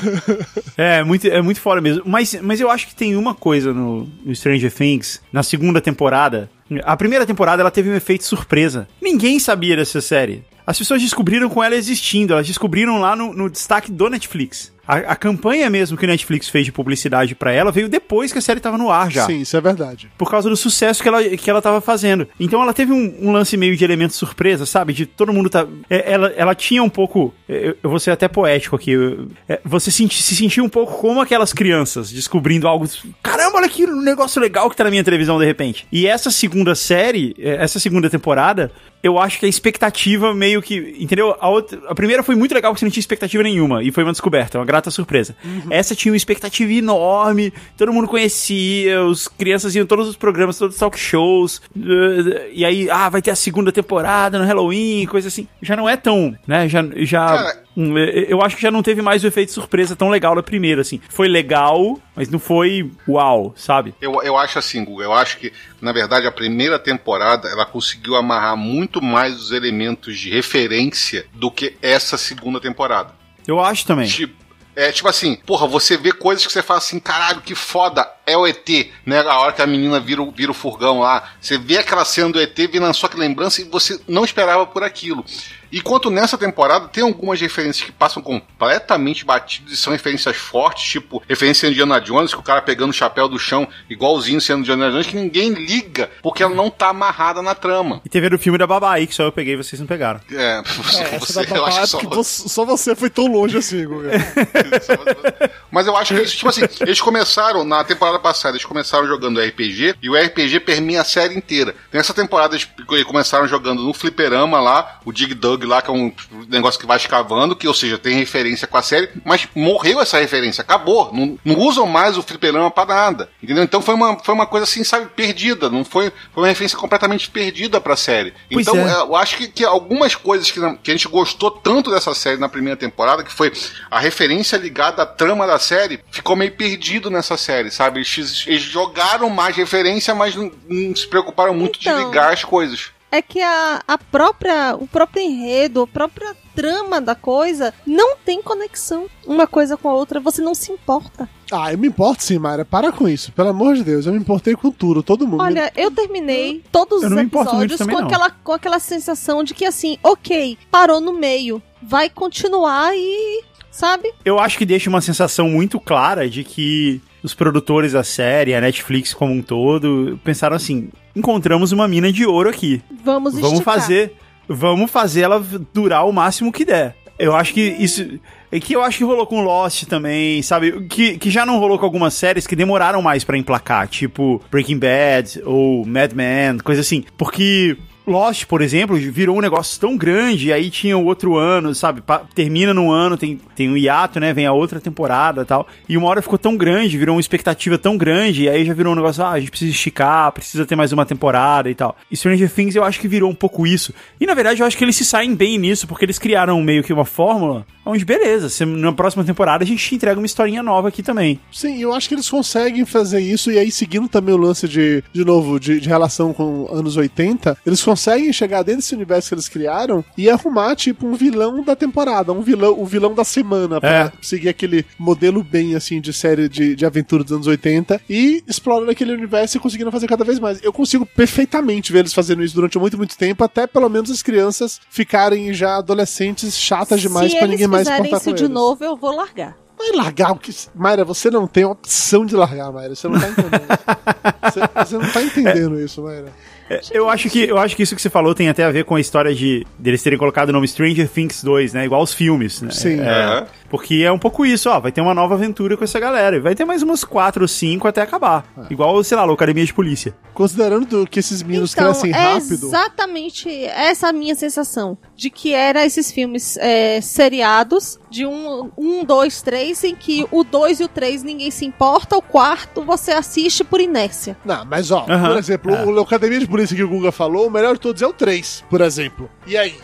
É, muito, é muito fora mesmo. Mas, mas eu acho que tem uma coisa no, no Stranger Things, na segunda temporada. A primeira temporada ela teve um efeito surpresa. Ninguém sabia dessa série. As pessoas descobriram com ela existindo, elas descobriram lá no, no destaque do Netflix. A, a campanha mesmo que o Netflix fez de publicidade pra ela veio depois que a série tava no ar já. Sim, isso é verdade. Por causa do sucesso que ela, que ela tava fazendo. Então ela teve um, um lance meio de elemento surpresa, sabe? De todo mundo tá. é, Ela, ela tinha um pouco. Eu, eu vou ser até poético aqui. eu- é, Você senti- se sentia um pouco como aquelas crianças descobrindo algo. Caramba, olha que negócio legal que tá na minha televisão de repente. E essa segunda série, é, essa segunda temporada, eu acho que a expectativa meio que. Entendeu? A, outra, a primeira foi muito legal porque você não tinha expectativa nenhuma. E foi uma descoberta, uma grata surpresa. Essa tinha uma expectativa enorme, todo mundo conhecia, os crianças iam em todos os programas, todos os talk shows, eh, e aí, ah, vai ter a segunda temporada no Halloween, coisa assim. Já não é tão, né? Já, já Cara, hum, eh, eu acho que já não teve mais o efeito surpresa tão legal da primeira, assim. Foi legal, mas não foi uau, sabe? Eu, eu acho assim, Guga, eu acho que, na verdade, a primeira temporada ela conseguiu amarrar muito mais os elementos de referência do que essa segunda temporada. Eu acho também. Tipo, é tipo assim, porra, você vê coisas que você fala assim, caralho, que foda, é o ET, né? A hora que a menina vira, o- vira o furgão lá. Você vê aquela cena do ET, vem na sua lembrança e você não esperava por aquilo. Enquanto nessa temporada tem algumas referências que passam completamente batidas e são referências fortes, tipo referência a Indiana Jones, que o cara pegando o chapéu do chão, igualzinho sendo Indiana Jones, que ninguém liga, porque ela não tá amarrada na trama. E teve o filme da Babá aí, que só eu peguei e vocês não pegaram. É, você, É, você- eu acho babá, que só você- só você foi tão longe assim, Guga. Mas eu acho que, tipo assim, eles começaram, na temporada passada, eles começaram jogando RPG, e o RPG permeia a série inteira. Nessa temporada, eles começaram jogando no fliperama lá, o Dig Dug lá, que é um negócio que vai escavando, que, ou seja, tem referência com a série, mas morreu essa referência, acabou. Não, não usam mais o fliperama pra nada. Entendeu? Então foi uma, foi uma coisa assim, sabe, perdida. Não foi, foi uma referência completamente perdida pra série. Pois então, é. eu acho que, que algumas coisas que, que a gente gostou tanto dessa série na primeira temporada, que foi a referência ligada à trama da série, ficou meio perdido nessa série, sabe? Eles, eles jogaram mais referência, mas não, não se preocuparam muito de Então. ligar as coisas. É que a, a própria, o próprio enredo, a própria trama da coisa não tem conexão uma coisa com a outra, você não se importa. Ah, eu me importo sim, Mayra. Para com isso. Pelo amor de Deus, eu me importei com tudo, todo mundo. Olha, eu terminei todos Eu os episódios também, com não. aquela, com aquela sensação de que assim, ok, parou no meio, vai continuar e. Sabe? Eu acho que deixa uma sensação muito clara de que os produtores da série, a Netflix como um todo, pensaram assim: encontramos uma mina de ouro aqui. Vamos Vamos esticar. fazer, vamos fazer ela durar o máximo que der. Eu acho que isso. É que eu acho que rolou com Lost também, sabe? Que, que já não rolou com algumas séries que demoraram mais pra emplacar, tipo Breaking Bad ou Mad Men, coisa assim. Porque Lost, por exemplo, virou um negócio tão grande, aí tinha o outro ano, sabe? Termina num ano, tem, tem um hiato, né? Vem a outra temporada e tal. E uma hora ficou tão grande, virou uma expectativa tão grande, e aí já virou um negócio, ah, a gente precisa esticar, precisa ter mais uma temporada e tal. E Stranger Things eu acho que virou um pouco isso. E na verdade eu acho que eles se saem bem nisso, porque eles criaram meio que uma fórmula onde, beleza, se na próxima temporada a gente te entrega uma historinha nova aqui também. Sim, eu acho que eles conseguem fazer isso, e aí seguindo também o lance de, de novo, de, de relação com anos 80, eles conseguem chegar dentro desse universo que eles criaram e arrumar, tipo, um vilão da temporada, um vilão, um vilão da semana, pra É. seguir aquele modelo bem, assim, de série de, de aventura dos anos 80 e explorando aquele universo e conseguindo fazer cada vez mais. Eu consigo perfeitamente ver eles fazendo isso durante muito, muito tempo, até pelo menos as crianças ficarem já adolescentes chatas demais Se pra eles ninguém mais fizerem importar isso com de eles. novo, eu vou largar. Vai largar o que. Mayra, você não tem opção de largar, Mayra. Você não tá entendendo. você, você não tá entendendo isso, Mayra. É, Eu acho, que, eu acho que isso que você falou tem até a ver com a história de deles terem colocado o nome Stranger Things 2, né? Igual os filmes, né? Sim. É, Aham. Porque é um pouco isso, ó. Vai ter uma nova aventura com essa galera. E vai ter mais umas quatro ou cinco até acabar. Igual, sei lá, a Academia de Polícia. Considerando do- que esses meninos então, crescem é rápido. exatamente essa a minha sensação. De que era esses filmes é, seriados de um, um, dois, três, em que o dois e o três ninguém se importa, o quarto você assiste por inércia. Não, mas ó, por exemplo, É. o Academia de Polícia que o Guga falou, o melhor de todos é o 3, por exemplo. E aí?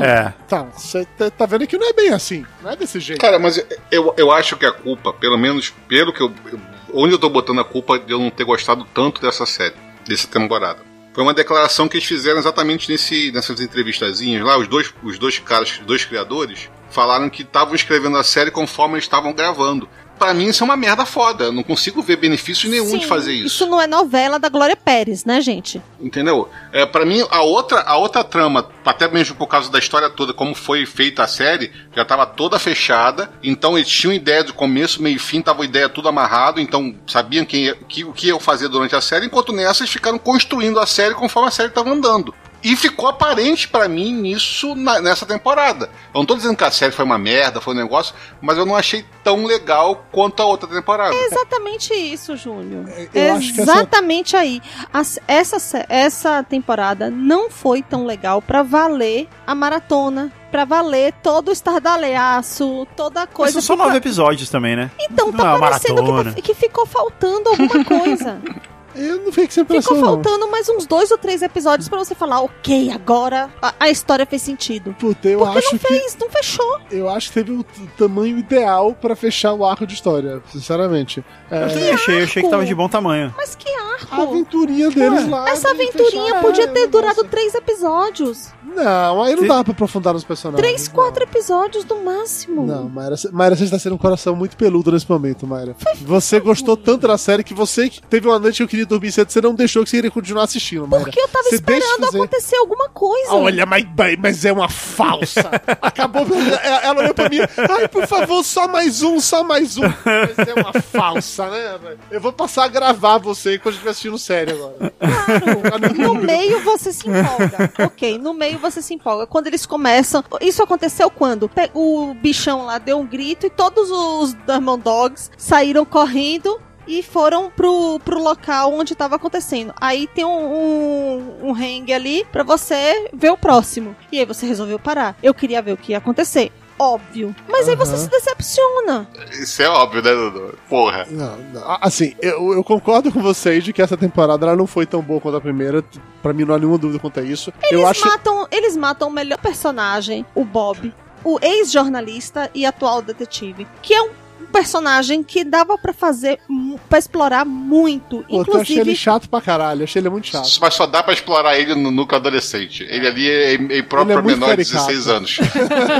É. Tá, você tá, tá vendo que não é bem assim. Não é desse jeito. Cara, mas eu, eu acho que a culpa, pelo menos pelo que eu. eu- Onde eu tô botando a culpa de eu não ter gostado tanto dessa série, dessa temporada. Foi uma declaração que eles fizeram exatamente nesse, nessas entrevistazinhas lá. Os dois, os dois caras, os dois criadores, falaram que estavam escrevendo a série conforme eles estavam gravando. Pra mim, isso é uma merda foda. Eu não consigo ver benefício nenhum Sim, de fazer isso. Isso não é novela da Glória Pérez, né, gente? Entendeu? É, para mim, a outra, a outra trama, até mesmo por causa da história toda, como foi feita a série, já estava toda fechada. Então eles tinham ideia do começo, meio e fim, tava a ideia tudo amarrado. Então sabiam quem que, o que iam fazer durante a série. Enquanto nessa, eles ficaram construindo a série conforme a série estava andando. E ficou aparente pra mim nisso na- nessa temporada. Eu não tô dizendo que a série foi uma merda, foi um negócio, mas eu não achei tão legal quanto a outra temporada. É exatamente isso, Júnior. acho que essa- exatamente aí. As- essa, essa temporada não foi tão legal pra valer a maratona, pra valer todo o estardalhaço, toda a Mas coisa. são só Fica- nove episódios também, né? Então, Não tá é parecendo que, tá- que ficou faltando alguma coisa. Eu não fiquei com essa impressão, ficou não. faltando mais uns dois ou três episódios pra você falar, ok, agora a, a história fez sentido. Puta, eu Porque acho não que fez, não fechou. eu acho que teve o tamanho ideal pra fechar o arco de história, sinceramente. É, Eu também achei, eu achei que tava de bom tamanho. Mas que a arco! aventurinha deles lá. Essa aventurinha fechar- podia é, ter um durado negócio- três episódios. Não, aí não Se- dá pra aprofundar nos personagens. Três, quatro episódios no máximo. Não, Mayra, Mayra, você está sendo um coração muito peludo nesse momento, Mayra. Você gostou tanto da série que você que teve uma noite que eu queria dormir cedo, você não deixou que você iria continuar assistindo, Mayra. Porque eu tava Você esperando fazer. acontecer alguma coisa. Olha, mas, mas é uma falsa. Acabou. Ela olhou pra mim. Ai, por favor, só mais um, só mais um. Mas é uma falsa, né? velho? Eu vou passar a gravar você quando estiver assistindo série agora. Claro. No meio você se empolga. ok, no meio você se empolga. Quando eles começam. Isso aconteceu quando? O bichão lá deu um grito e todos os Diamond Dogs saíram correndo. E foram pro, pro local onde tava acontecendo. Aí tem um, um, um hang ali pra você ver o próximo. E aí você resolveu parar. Eu queria ver o que ia acontecer. Óbvio. Mas aí você se decepciona. Isso é óbvio, né, Dudu? Porra. Não, não. Assim, eu, eu concordo com vocês de que essa temporada ela não foi tão boa quanto a primeira. Pra mim não há nenhuma dúvida quanto a isso. eu Eles, acho. matam, eles matam o melhor personagem, o Bob, o ex-jornalista e atual detetive, que é um personagem que dava pra fazer, pra explorar muito, Pô, eu achei ele inclusive chato pra caralho, achei ele muito chato. Mas só dá pra explorar ele no núcleo adolescente. Ele ali é, é próprio Ele é pra muito menor de caricato. 16 anos.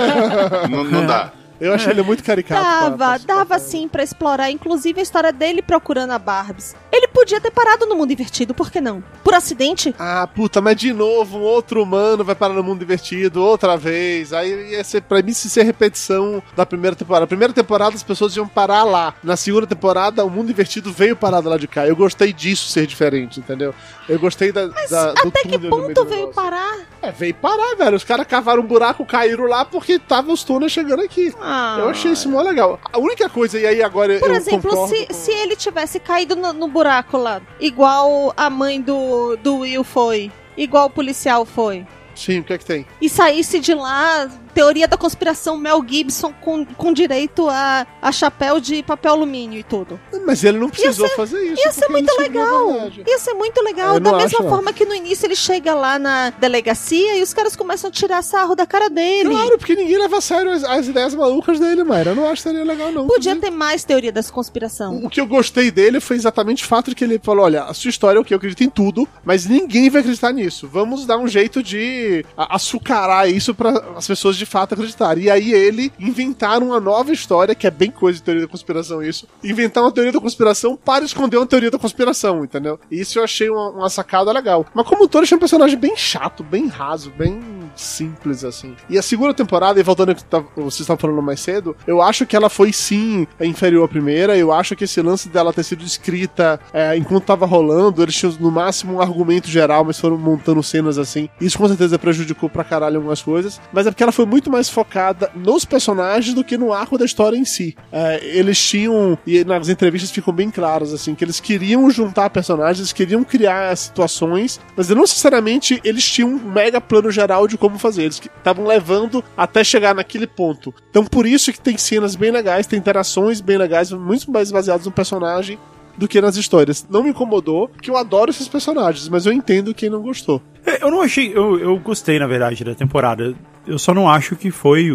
não, não dá. Eu achei ele muito caricato. pra- dava, pra- dava sim pra explorar, inclusive a história dele procurando a Barbies. Ele podia ter parado no mundo invertido, por que não? Por acidente? Ah, puta, mas de novo, um outro humano vai parar no mundo divertido outra vez. Aí ia ser, pra mim, se ser repetição da primeira temporada. Na primeira temporada as pessoas iam parar lá. Na segunda temporada, o mundo invertido veio parar do lado de cá. Eu gostei disso ser diferente, entendeu? Eu gostei da, da, do Até que ponto veio parar? É, veio parar, velho. Os caras cavaram um buraco, caíram lá porque tava os túneis chegando aqui. Ah. Eu achei isso mó legal. A única coisa, e aí agora Por eu exemplo, se, com- se ele tivesse caído no, no buraco lá, igual a mãe do, do Will foi, igual o policial foi, Sim, o que é que tem? e saísse de lá, teoria da conspiração Mel Gibson com, com direito a, a chapéu de papel alumínio e tudo. Mas ele não precisou fazer isso. Ia ser muito legal. Ia ser muito legal. Eu Da não mesma acho, não. forma que no início ele chega lá na delegacia e os caras começam a tirar sarro da cara dele. Claro, porque ninguém leva a sério as, as ideias malucas dele, Mayra. Eu não acho que seria legal, não. Podia Inclusive, ter mais teoria das conspiração. O que eu gostei dele foi exatamente o fato de que ele falou: olha, a sua história é o que eu acredito em tudo, mas ninguém vai acreditar nisso. Vamos dar um jeito de açucarar isso para as pessoas de fato acreditarem. E aí ele inventar uma nova história, que é bem coisa de teoria da conspiração isso, inventar uma teoria da conspiração para esconder uma teoria da conspiração, entendeu? Isso eu achei uma, uma sacada legal. Mas como um todo, achei um personagem bem chato, bem raso, bem simples, assim. E a segunda temporada, e voltando ao que tá- vocês estavam falando mais cedo, eu acho que ela foi sim inferior à primeira. Eu acho que esse lance dela ter sido escrita é, enquanto tava rolando, eles tinham no máximo um argumento geral, mas foram montando cenas assim. Isso com certeza prejudicou pra caralho algumas coisas. Mas é porque ela foi muito mais focada nos personagens do que no arco da história em si. É, eles tinham, e nas entrevistas ficam bem claros, assim, que eles queriam juntar personagens, queriam criar situações, mas não necessariamente eles tinham um mega plano geral de como fazer. Eles estavam levando até chegar naquele ponto. Então por isso que tem cenas bem legais, tem interações bem legais, muito mais baseadas no personagem do que nas histórias. Não me incomodou, porque eu adoro esses personagens, mas eu entendo quem não gostou. É, Eu não achei. Eu, eu gostei, na verdade, da temporada. Eu só não acho que foi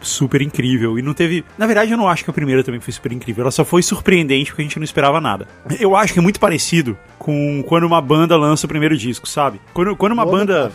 super incrível. E não teve. Na verdade, eu não acho que a primeira também foi super incrível. Ela só foi surpreendente porque a gente não esperava nada. Eu acho que é muito parecido com quando uma banda lança o primeiro disco, sabe? Quando, quando uma Boa banda.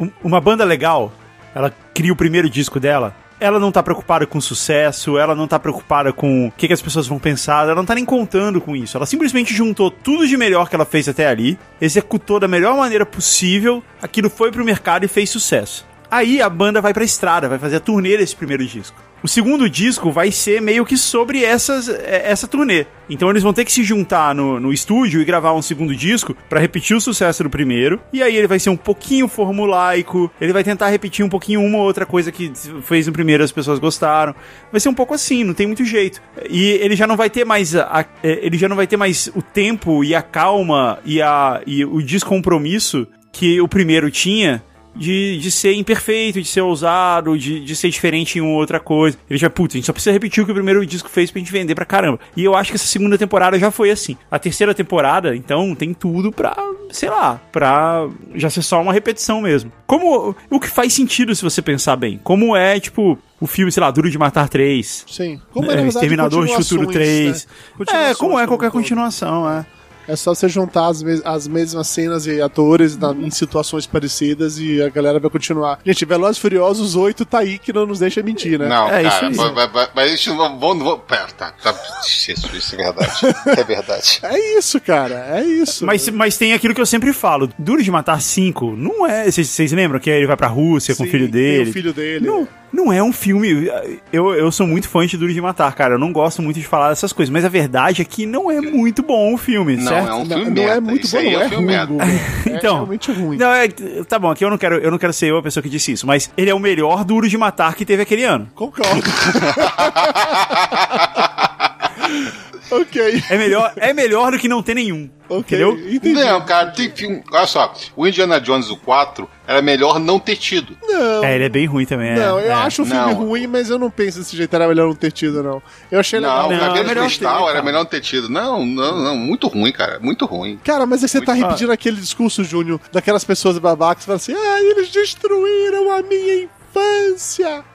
um- Uma banda legal, ela cria o primeiro disco dela. Ela não tá preocupada com sucesso, ela não tá preocupada com o que, que as pessoas vão pensar, ela não tá nem contando com isso. Ela simplesmente juntou tudo de melhor que ela fez até ali, executou da melhor maneira possível, aquilo foi pro mercado e fez sucesso. Aí a banda vai pra estrada, vai fazer a turnê desse primeiro disco. O segundo disco vai ser meio que sobre essas, é, essa turnê. Então eles vão ter que se juntar no, no estúdio e gravar um segundo disco pra repetir o sucesso do primeiro. E aí ele vai ser um pouquinho formulaico, ele vai tentar repetir um pouquinho uma ou outra coisa que fez no primeiro as pessoas gostaram. Vai ser um pouco assim, não tem muito jeito. E ele já não vai ter mais a- é, ele já não vai ter mais o tempo e a calma e, a, e o descompromisso que o primeiro tinha de, de ser imperfeito, de ser ousado, de, de ser diferente em uma outra coisa. Ele já, putz, a gente só precisa repetir o que o primeiro disco fez pra gente vender pra caramba. E eu acho que essa segunda temporada já foi assim. A terceira temporada, então, tem tudo pra, sei lá, pra já ser só uma repetição mesmo. Como, o que faz sentido se você pensar bem. Como é, tipo, o filme, sei lá, Duro de Matar 3. Sim. Como é, na verdade, Exterminador de Futuro continuações, 3. né? É, como é qualquer todo. continuação, é. É só você juntar as, mes- as mesmas cenas e atores na- em situações parecidas e a galera vai continuar. Gente, Velozes e Furiosos 8 tá aí que não nos deixa mentir, né? Não, É, isso cara, aí. vai- vai- vai- mas a gente não vamos. Não, vamos- pera, tá, tá. Isso, isso é verdade. É verdade. É isso, cara. É isso. Mas, mas tem aquilo que eu sempre falo: Duro de Matar 5 não é. Vocês- lembram que ele vai pra Rússia com o Sim, filho tem dele? o filho dele. Não, não é um filme. Eu, eu sou muito fã de Duro de Matar, cara. Eu não gosto muito de falar dessas coisas. Mas a verdade é que não é muito bom o filme, Não, certo? É um Não, filme não merda. é muito Isso bom, aí não é é um filme merda. É Então, realmente ruim. Não, é, tá bom, aqui eu não quero, eu não quero ser eu a pessoa que disse isso, mas ele é o melhor Duro de Matar que teve aquele ano. Concordo. ok. É melhor, é melhor do que não ter nenhum. Ok. Entendeu? Entendi. Não, cara, tem filme. Olha só, o Indiana Jones o 4 era melhor não ter tido. Não. É, ele é bem ruim também. é, Não, eu é. acho o filme Não. ruim, mas eu não penso desse jeito. Era melhor não ter tido, não. Eu achei legal. Não, o Não, Caveira é de Cristal era melhor não ter tido. Não, não, não. Muito ruim, cara. Muito ruim. Cara, mas aí você tá repetindo aquele discurso, Júnior, daquelas pessoas babacas que falam assim: ah, eles destruíram a minha infância.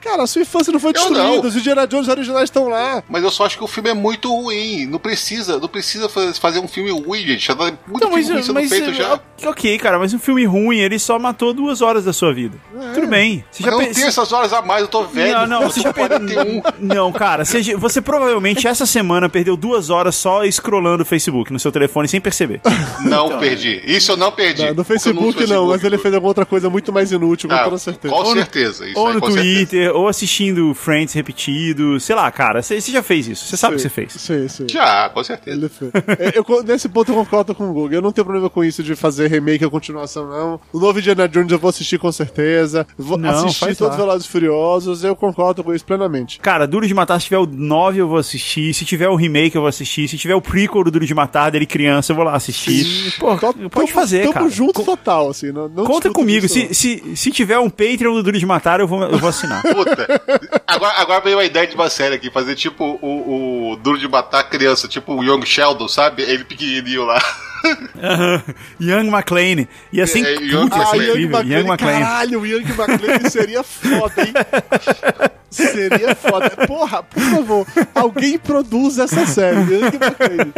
Cara, a sua infância não foi Eu destruída. não. Os Indiana Jones originais estão lá. Mas eu só acho que o filme é muito ruim. Não precisa, não precisa fa- fazer um filme ruim, gente. Já tá muito Então, filme mas, ruim sendo mas, feito já. ok, cara, mas um filme ruim, ele só matou duas horas da sua vida. Tudo bem. Você já não pe- tem essas horas a mais, eu tô velho. Não, não, eu você já perdeu. 41. Não, cara, você, você provavelmente essa semana perdeu duas horas só scrollando o Facebook no seu telefone sem perceber. Não perdi. Isso eu não perdi. Não, no porque eu Facebook não, mas Facebook. ele fez alguma outra coisa muito mais inútil, com Ah, toda certeza. Com certeza. Isso ou aí, no com certeza. Twitter, ou assistindo Friends repetido. Sei lá, cara, você já fez isso. Você sabe o que você fez. Sim, sim. Já, com certeza. Ele fez. É, eu- nesse ponto eu concordo com o Google. Eu não tenho problema com isso de fazer remake ou continuação, não. O novo Indiana Jones eu vou assistir com certeza. Vou Não, assistir todos os. Velozes e Furiosos. Eu concordo com isso plenamente. Cara, Duro de Matar, se tiver o 9 eu vou assistir. Se tiver o remake eu vou assistir. Se tiver o prequel do Duro de Matar dele criança, eu vou lá assistir. Pô, Tó- pode tamo- fazer, tamo cara. junto Co- total, assim. Não, não Conta comigo. isso, Se, se, se tiver um Patreon do Duro de Matar, eu vou, eu vou assinar. Puta. Agora, agora veio a ideia de uma série aqui, fazer tipo o, o Duro de Matar criança, tipo o Young Sheldon, sabe? Ele pequenininho lá. Aham. Young McClane. Ia ser É, incrível. Young- Ah, Young. McClane, Young McClane. caralho, o Young McClane seria foda, hein? seria foda. Porra, por favor, alguém produz essa série, Young McClane.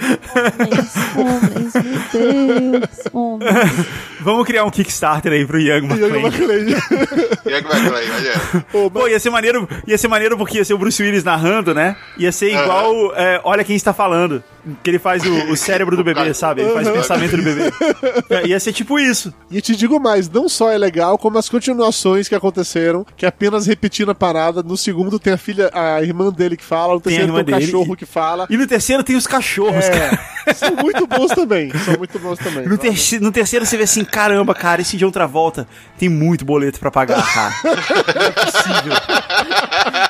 Homens, homens, meu Deus, homens. Vamos criar um Kickstarter aí pro Young Young McClane. McClane. Young McClane, olha. Pô, Pô, ia ser maneiro, ia ser maneiro porque ia ser o Bruce Willis narrando, né? Ia ser igual, é, olha quem está falando. Que ele faz o, o cérebro do bebê, sabe? Ele faz o pensamento do bebê. É, ia ser tipo isso. E te digo mais, não só é legal, como as continuações que aconteceram, que é apenas repetindo a parada. No segundo tem a filha, a irmã dele que fala, no Tem a terceiro tem, irmã o dele cachorro que fala. E no terceiro tem os cachorros, cara. É, são muito bons também. São muito bons também. No, terci- no terceiro você vê assim, caramba, cara, esse de outra volta tem muito boleto pra pagar, cara. Não é possível.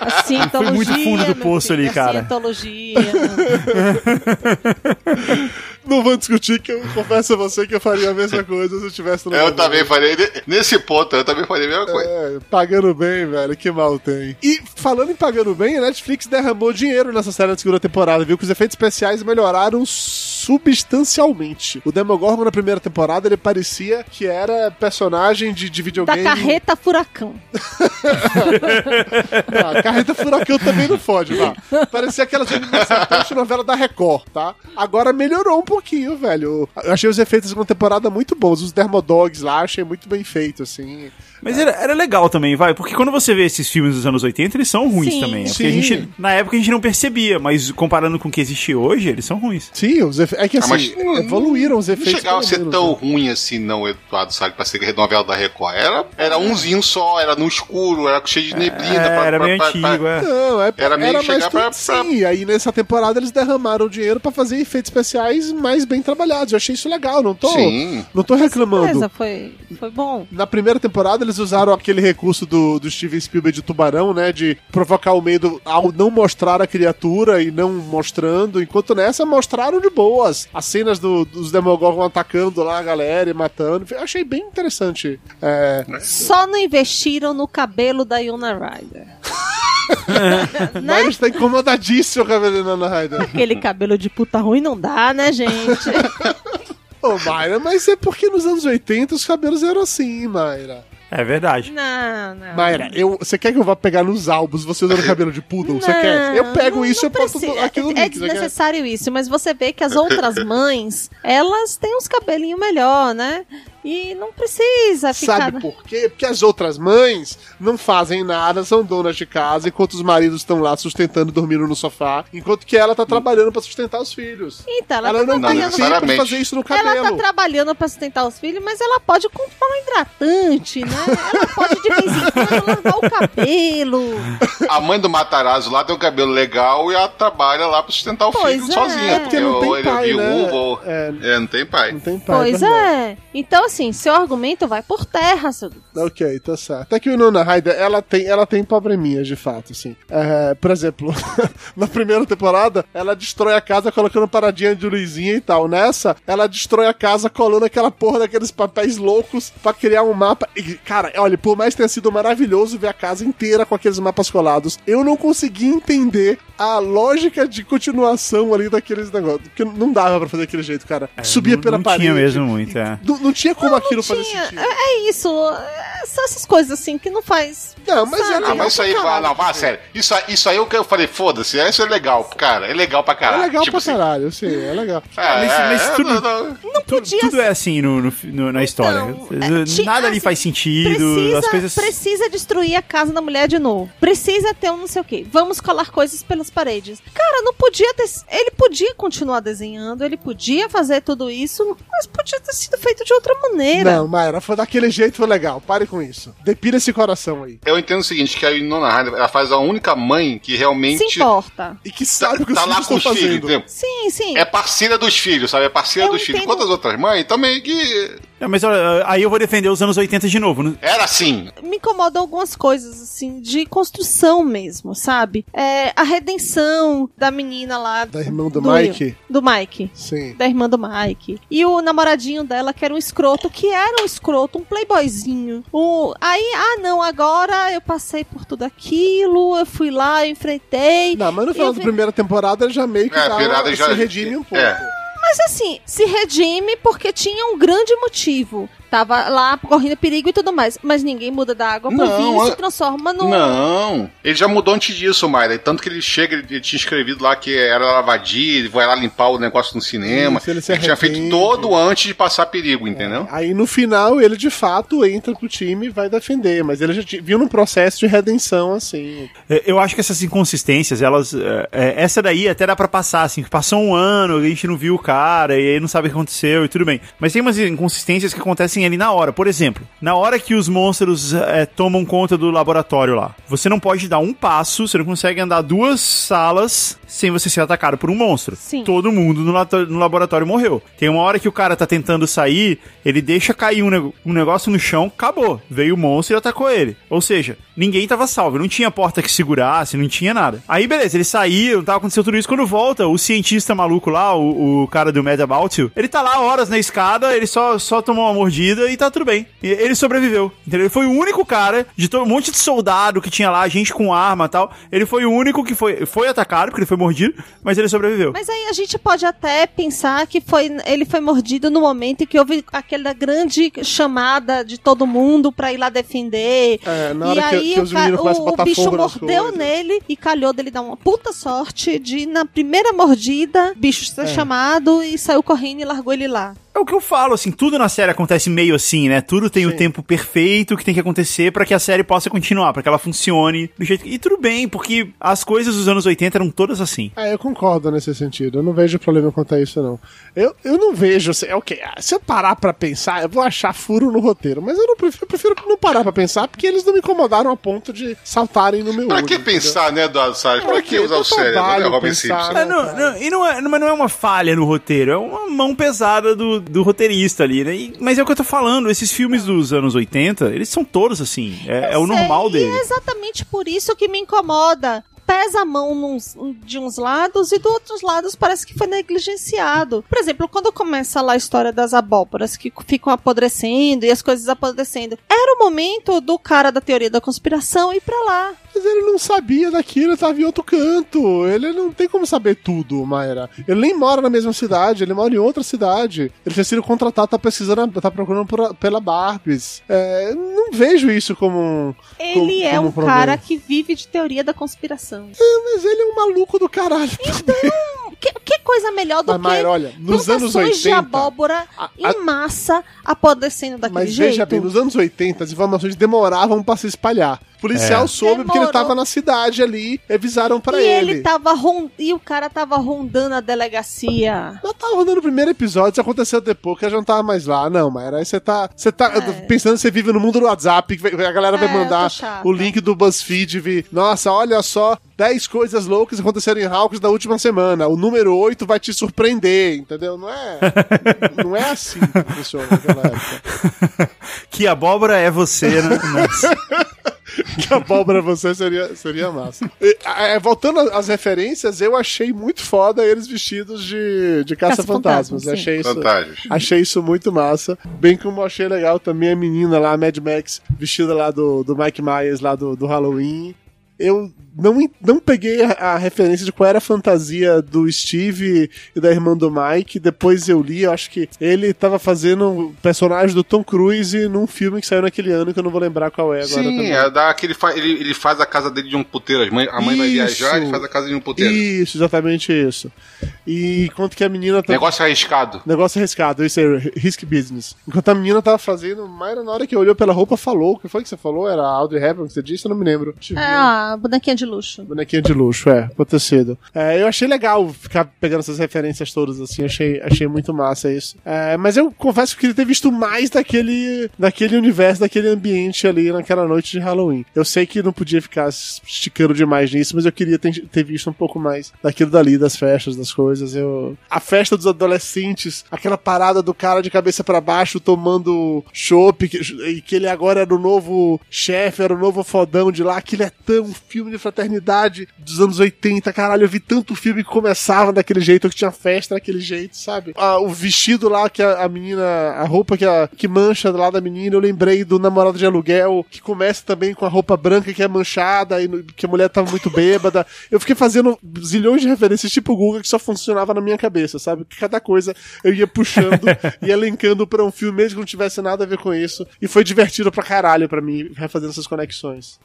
A cientologia. muito fundo do poço filho, ali, a cara. Cientologia. Não vou discutir que eu confesso a você que eu faria a mesma coisa se eu tivesse no Eu lugar também falei, nesse ponto, eu também falei a mesma coisa. É, pagando bem, velho, que mal tem. E falando em pagando bem, a Netflix derramou dinheiro nessa série da segunda temporada, viu? Que os efeitos especiais melhoraram substancialmente. O Demogorgon na primeira temporada, ele parecia que era personagem de, de da videogame. carreta furacão. Ah, carreta furacão também não fode, vá. Parecia animações de novela da Record, tá? Agora melhorou um pouquinho, velho. Eu achei os efeitos da segunda temporada muito bons. Os Dermodogs lá, achei muito bem feito, assim. Mas era, era legal também, vai, porque quando você vê esses filmes dos anos 80, eles são ruins Sim. também. É porque Sim. a gente, na época a gente não percebia, mas comparando com o que existe hoje, eles são ruins. Sim, os efe... é que Ah, assim, mas não- evoluíram os Não efeitos. chegava a ser menos, tão né? ruim assim, não, Eduardo, sabe? Pra ser novela da Record. Era, era umzinho só, era no escuro, era cheio de neblina. É, pra- era pra- meio pra- antigo, pra- é. Não, é, Era meio mais chegar pra- Sim, aí nessa temporada eles derramaram dinheiro pra fazer efeitos especiais mais bem trabalhados. Eu achei isso legal, não tô, Sim. não tô reclamando. Beleza, foi, foi bom. Na primeira temporada eles usaram aquele recurso do, do Steven Spielberg de tubarão, né? De provocar o medo ao não mostrar a criatura e não mostrando. Enquanto nessa mostraram de boas. As cenas do- dos Demogorgon atacando lá a galera e matando. Eu achei bem interessante. É, Só não investiram no cabelo da Yuna Ryder. Mas né? ele está incomodadíssimo com a Venena Ryder. Aquele cabelo de puta ruim não dá, né, gente? Ô, Mayra, mas é porque nos anos 80 os cabelos eram assim, Mayra. É verdade. Não, não. Mayra, eu, você quer que eu vá pegar nos álbuns você usando cabelo de poodle? Você Não, quer? Eu pego não- isso e boto precisa. aqui no É link. você quer? desnecessário isso, mas você vê que as outras mães, elas têm uns cabelinhos melhor, né? E não precisa ficar. Sabe por quê? Porque as outras mães não fazem nada, são donas de casa, enquanto os maridos estão lá sustentando, dormindo no sofá, enquanto que ela tá trabalhando pra sustentar os filhos. Então, ela, Ela tá não tem trabalhando. tempo de fazer isso no cabelo. Ela tá trabalhando pra sustentar os filhos, mas ela pode comprar um hidratante, né? Ela pode de vez em quando lavar o cabelo. A mãe do Matarazzo lá tem um cabelo legal e ela trabalha lá pra sustentar o Pois filho é. sozinha. É porque não tem ele pai, é né? É. É, não tem pai. Não tem pai. Pois é. Então, assim, seu argumento vai por terra, seu. Ok, tá certo. Até que o Nona Ryder, ela tem, ela tem probleminhas, de fato, assim. É, por exemplo, na primeira temporada, ela destrói a casa colocando paradinha de luzinha e tal. Nessa, ela destrói a casa colando aquela porra daqueles papéis loucos pra criar um mapa. E, cara, olha, por mais que tenha sido maravilhoso ver a casa inteira com aqueles mapas colados, eu não consegui entender a lógica de continuação ali daqueles negócios. Porque não dava pra fazer daquele jeito, cara. Subia É, não, pela não parede. tinha mesmo muito, é. Não, não tinha como aquilo fazer Tinha- sentido. É é isso. é, São essas coisas assim que não faz. Não, mas Sabe? é legal mas isso aí, caralho. não, fala sério. Isso, aí- isso aí é o que eu falei, foda-se, isso é legal, cara. É legal pra É caralho. legal tipo pra assim, caralho, sim, é legal. É, Mas- é, mas é, tudo- não, não. Não Tudo, podia tudo é assim no, no- no- na história. Então, é, Nada ali assim, faz sentido. Precisa, as coisas. precisa destruir a casa da mulher de novo. Precisa ter um não sei o quê. Vamos colar coisas pelas paredes. Cara, não podia ter. Ele podia continuar desenhando, ele podia fazer tudo isso, mas podia ter sido feito de outra maneira. Não, Mayra, foi daquele jeito, foi legal. Pare com isso. Depira esse coração aí. Eu entendo o seguinte, que a Winona Ryder, ela faz a única mãe que Se realmente importa. E que tá, sabe o que tá lá filhos com os filhos? Sim, sim. É parceira dos filhos, sabe? É parceira Eu dos filhos. entendo. Enquanto as outras mães, também que É, mas olha, aí eu vou defender os anos 80 de novo. né? era assim. me incomodam algumas coisas, assim, de construção mesmo, sabe? É, a redenção da menina lá. Da irmã do Mike? Do Mike. Sim. Da irmã do Mike. E o namoradinho dela, que era um escroto, que era um escroto, um playboyzinho. O... Aí, ah, não, agora eu passei por tudo aquilo, eu fui lá, eu enfrentei. Não, mas no final da vi- primeira temporada ele já meio que É, dá uma- já- se redime um pouco. é. Mas assim, se redime porque tinha um grande motivo. Tava lá correndo perigo e tudo mais. Mas ninguém muda da água pro vinho e se a- transforma no. Não, ele já mudou antes disso, Mayra. Tanto que ele chega, ele ele tinha escrevido lá que era lavadia, ele vai lá limpar o negócio no cinema. Isso, ele se tinha feito todo antes de passar perigo, entendeu? Aí no final ele de fato entra pro time e vai defender, mas ele já viu num processo de redenção assim. É, Eu acho que essas inconsistências, elas. é, é, essa daí até dá pra passar, assim, que passou um ano, a gente não viu o cara, e aí não sabe o que aconteceu e tudo bem. Mas tem umas inconsistências que acontecem ali na hora. Por exemplo, na hora que os monstros é, tomam conta do laboratório lá, você não pode dar um passo, você não consegue andar duas salas sem você ser atacado por um monstro. Sim. Todo mundo no, no laboratório morreu. Tem uma hora que o cara tá tentando sair, ele deixa cair um, nego- um negócio no chão, acabou. Veio o monstro e atacou ele. Ou seja, ninguém tava salvo, não tinha porta que segurasse, não tinha nada. Aí beleza, ele saiu, tava acontecendo tudo isso. Quando volta, o cientista maluco lá, o, o cara do Mad About You, ele tá lá horas na escada, ele só, só tomou uma mordida e tá tudo bem. E ele sobreviveu. Entendeu? Ele foi o único cara de todo um monte de soldado que tinha lá, gente com arma e tal. Ele foi o único que foi, foi atacado, porque ele foi mordido, mas ele sobreviveu. Mas aí a gente pode até pensar que foi, ele foi mordido no momento em que houve aquela grande chamada de todo mundo pra ir lá defender. É, na e hora que- aí que o, os ca- meninos começam a o botar bicho mordeu coisas. nele e calhou dele dar uma puta sorte de, na primeira mordida, bicho ser chamado e saiu correndo e largou ele lá. É o que eu falo, assim, tudo na série acontece meio assim, né? Tudo tem o Sim. tempo perfeito que tem que acontecer pra que a série possa continuar, pra que ela funcione do jeito que... E tudo bem, porque as coisas dos anos 80 eram todas assim. É, eu concordo nesse sentido. Eu não vejo problema quanto a isso, não. Eu, eu não vejo. assim, Ok, ah, se eu parar pra pensar, eu vou achar furo no roteiro. Mas eu não prefiro, eu prefiro não parar pra pensar, porque eles não me incomodaram a ponto de saltarem no meu Pra olho. que entendeu? pensar, né, Eduardo Salles? Pra Pra que quê? usar o cérebro, né, Robin pensar, Simpson? né? É, não, não, e não é, mas não é uma falha no roteiro, é uma mão pesada do, do roteirista ali, né? E- mas é o que eu tô falando, esses filmes dos anos 80, eles são todos assim, é, é o Sei, normal E dele. é exatamente por isso que me incomoda. Pesa a mão nos- de uns lados e do outros lados parece que foi negligenciado. Por exemplo, quando começa lá a história das abóboras que ficam apodrecendo e as coisas apodrecendo, era o momento do cara da teoria da conspiração ir pra lá. Mas ele não sabia daquilo, ele tava em outro canto. Ele não tem como saber tudo, Mayra. Ele nem mora na mesma cidade, ele mora em outra cidade. Ele tinha sido contratado, tá precisando, tá procurando por- pela Barbies. É, não vejo isso como um. Ele como- é como um problema. cara que vive de teoria da conspiração. Mas ele é um maluco do caralho. Que, que coisa melhor do Mas, que Mayra, olha, nos anos plantações de 80. abóbora a- em massa apodrecendo daquele Mas jeito? veja bem, nos anos 80 as informações demoravam pra se espalhar. O policial É. soube porque ele Demorou. tava na cidade ali, avisaram pra e ele. ele tava ron... e o cara tava rondando a delegacia. Ela tava rodando o primeiro episódio, isso aconteceu depois, que ela já não tava mais lá. Não, mas aí você tá. Você tá É. pensando que você vive no mundo do WhatsApp, que vai- a galera vai É, eu tô mandar o link do BuzzFeed. Vi, Nossa, olha só, 10 coisas loucas que aconteceram em Hawks na última semana. O número 8 vai te surpreender, entendeu? Não é. não é assim que funciona naquela época. Que abóbora é você, né? Nossa. Que abóbora você seria, seria massa. E, é, voltando às referências, eu achei muito foda eles vestidos de, de caça-fantasmas. Sim. achei isso. Fantástico. Achei isso muito massa. Bem como eu achei legal também a menina lá, a Mad Max, vestida lá do, do Mike Myers, lá do, do Halloween. Eu não, não peguei a, a referência de qual era a fantasia do Steve e da irmã do Mike. Depois eu li, eu acho que ele tava fazendo o personagem do Tom Cruise num filme que saiu naquele ano que eu não vou lembrar qual é agora. Sim, também. é da que ele, fa ele, ele faz a casa dele de um puteiro. A mãe, a mãe vai viajar e faz a casa de um puteiro. Isso, exatamente isso. E enquanto que a menina tá. Negócio arriscado. Negócio arriscado, isso é risk business. Enquanto a menina tava fazendo, Mayra, na hora que olhou pela roupa, falou. O que foi que você falou? Era a Audrey Hepburn que você disse? Eu não me lembro. É a bonequinha de luxo. Bonequinha de luxo, é, pode ter sido. É, eu achei legal ficar pegando essas referências todas, assim, achei, achei muito massa isso. É, mas eu confesso que eu queria ter visto mais daquele, daquele universo, daquele ambiente ali naquela noite de Halloween. Eu sei que não podia ficar esticando demais nisso, mas eu queria ter, ter visto um pouco mais daquilo dali, das festas, das coisas. Eu... A festa dos adolescentes, aquela parada do cara de cabeça pra baixo tomando chopp, e que ele agora era o novo chefe, era o novo fodão de lá, aquilo é tão filme de fraternidade dos anos 80, caralho, eu vi tanto filme que começava daquele jeito, que tinha festa daquele jeito, sabe? Ah, o vestido lá que a, a menina, a roupa que, a, que mancha lá da menina, eu lembrei do namorado de aluguel, que começa também com a roupa branca que é manchada, e no- que a mulher tava muito bêbada. Eu fiquei fazendo zilhões de referências tipo Google que só funcionava na minha cabeça, sabe? Que cada coisa eu ia puxando e elencando pra um filme, mesmo que não tivesse nada a ver com isso. E foi divertido pra caralho pra mim, refazendo essas conexões.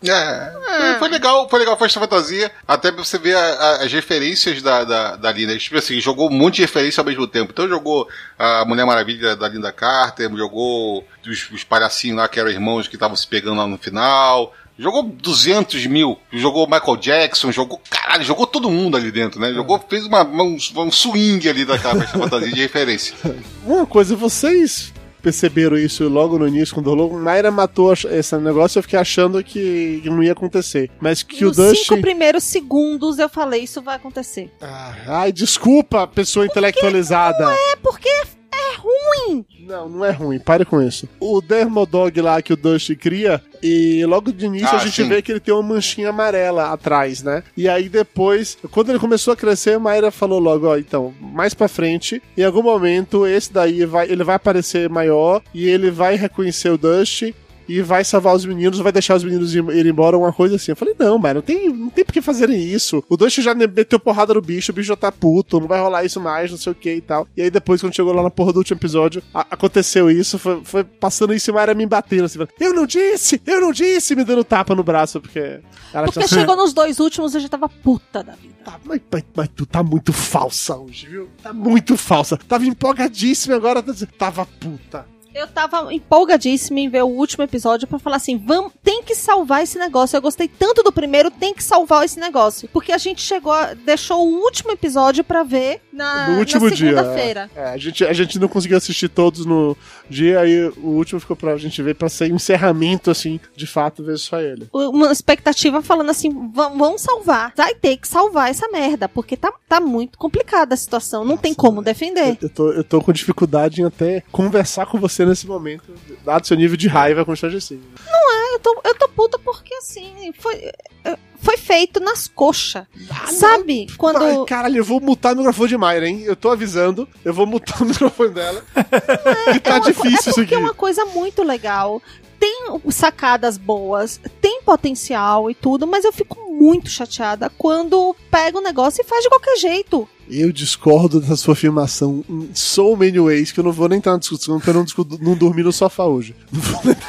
É, foi legal, foi legal a Festa Fantasia, até pra você ver a- a- as referências da, da, da Linda. Tipo assim, jogou um monte de referência ao mesmo tempo. Então jogou a Mulher Maravilha da Linda Carter, jogou os, os palhacinhos lá que eram irmãos que estavam se pegando lá no final. Jogou 200 mil, jogou Michael Jackson, jogou, caralho, jogou todo mundo ali dentro, né? Jogou, fez uma, um, um swing ali daquela Festa Fantasia de referência. Uma coisa, vocês perceberam isso logo no início, quando rolou. Naira matou esse negócio, eu fiquei achando que não ia acontecer. Mas que Nos o Dustin. cinco primeiros segundos eu falei, isso vai acontecer. Ah, ai, desculpa, pessoa intelectualizada. É porque é ruim. Não, não é ruim, pare com isso. O Dermodog lá que o Dusty cria, e logo de início Ah, a gente sim. vê que ele tem uma manchinha amarela atrás, né? E aí depois, quando ele começou a crescer, a Mayra falou logo, ó, então, mais pra frente, em algum momento esse daí vai, ele vai aparecer maior e ele vai reconhecer o Dusty e vai salvar os meninos, vai deixar os meninos ir- embora, uma coisa assim. Eu falei, não, mas não tem, não tem por que fazerem isso. O Dustin já meteu porrada no bicho, o bicho já tá puto, não vai rolar isso mais, não sei o que e tal. E aí depois, quando chegou lá na porra do último episódio, aconteceu isso, foi, foi passando isso e Mayra me batendo assim, falando, eu não disse, eu não disse, me dando tapa no braço, porque ela Porque tinha- chegou nos dois últimos eu já tava puta da vida. Tá, mas, mas- mas tu tá muito falsa hoje, viu? Tá muito falsa. Tava empolgadíssima agora, tá tava puta. Eu tava empolgadíssima em ver o último episódio pra falar assim, vamos, tem que salvar esse negócio. Eu gostei tanto do primeiro, tem que salvar esse negócio. Porque a gente chegou, a- deixou o último episódio pra ver na, No último na dia. segunda-feira. É, a, gente, a gente não conseguiu assistir todos no dia, aí o último ficou pra gente ver, pra ser encerramento, assim, de fato, ver só ele. Uma expectativa falando assim, "Vam- vamos salvar. Vai ter que salvar essa merda, porque tá, tá muito complicada a situação. Não tem como defender. Eu tô, eu tô com dificuldade em até conversar com você nesse momento, dado seu nível de raiva com o Stranger Things. Eu tô, eu tô puta porque assim, foi, foi feito nas coxas. Sabe? Quando. Ai, caralho, eu vou mutar o microfone de Mayra, hein? Eu tô avisando, eu vou mutar o microfone dela. que tá é uma difícil é aqui. é uma coisa muito legal. Tem sacadas boas, tem potencial e tudo, mas eu fico muito chateada quando pega o negócio e faz de qualquer jeito. Eu discordo dessa sua afirmação em so many ways que eu não vou nem entrar na discussão pra eu não, discu- não dormir no sofá hoje. Não vou nem.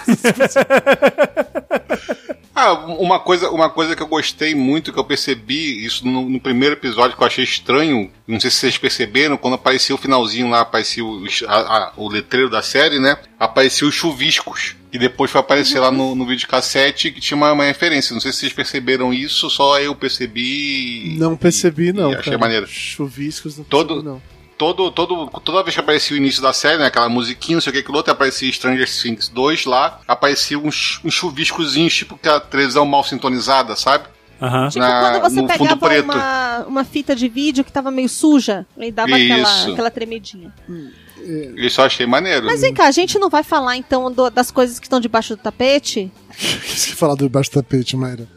Ah, uma coisa, uma coisa que eu gostei muito, que eu percebi isso no, no primeiro episódio, que eu achei estranho, não sei se vocês perceberam, quando apareceu o finalzinho lá, apareceu o, a- a- o letreiro da série, né? Apareceu os chuviscos. E depois foi aparecer lá no, no videocassete que tinha uma, uma referência. Não sei se vocês perceberam isso, só eu percebi. Não percebi, não. e achei cara. maneiro. Chuviscos não Todo- percebi, não. todo, todo, toda vez que aparecia o início da série, né, aquela musiquinha, não sei o que, aquilo outro, aparecia Stranger Things 2 lá, aparecia uns, uns chuviscozinhos, tipo que a televisão mal sintonizada, sabe? Aham. Tipo Na- quando você pegava uma, uma fita de vídeo que tava meio suja e dava aquela, Isso. aquela tremedinha. Isso eu achei maneiro. Mas vem cá, a gente não vai falar então do- das coisas que estão debaixo do tapete? Esqueci de falar do baixo tapete, Mayra.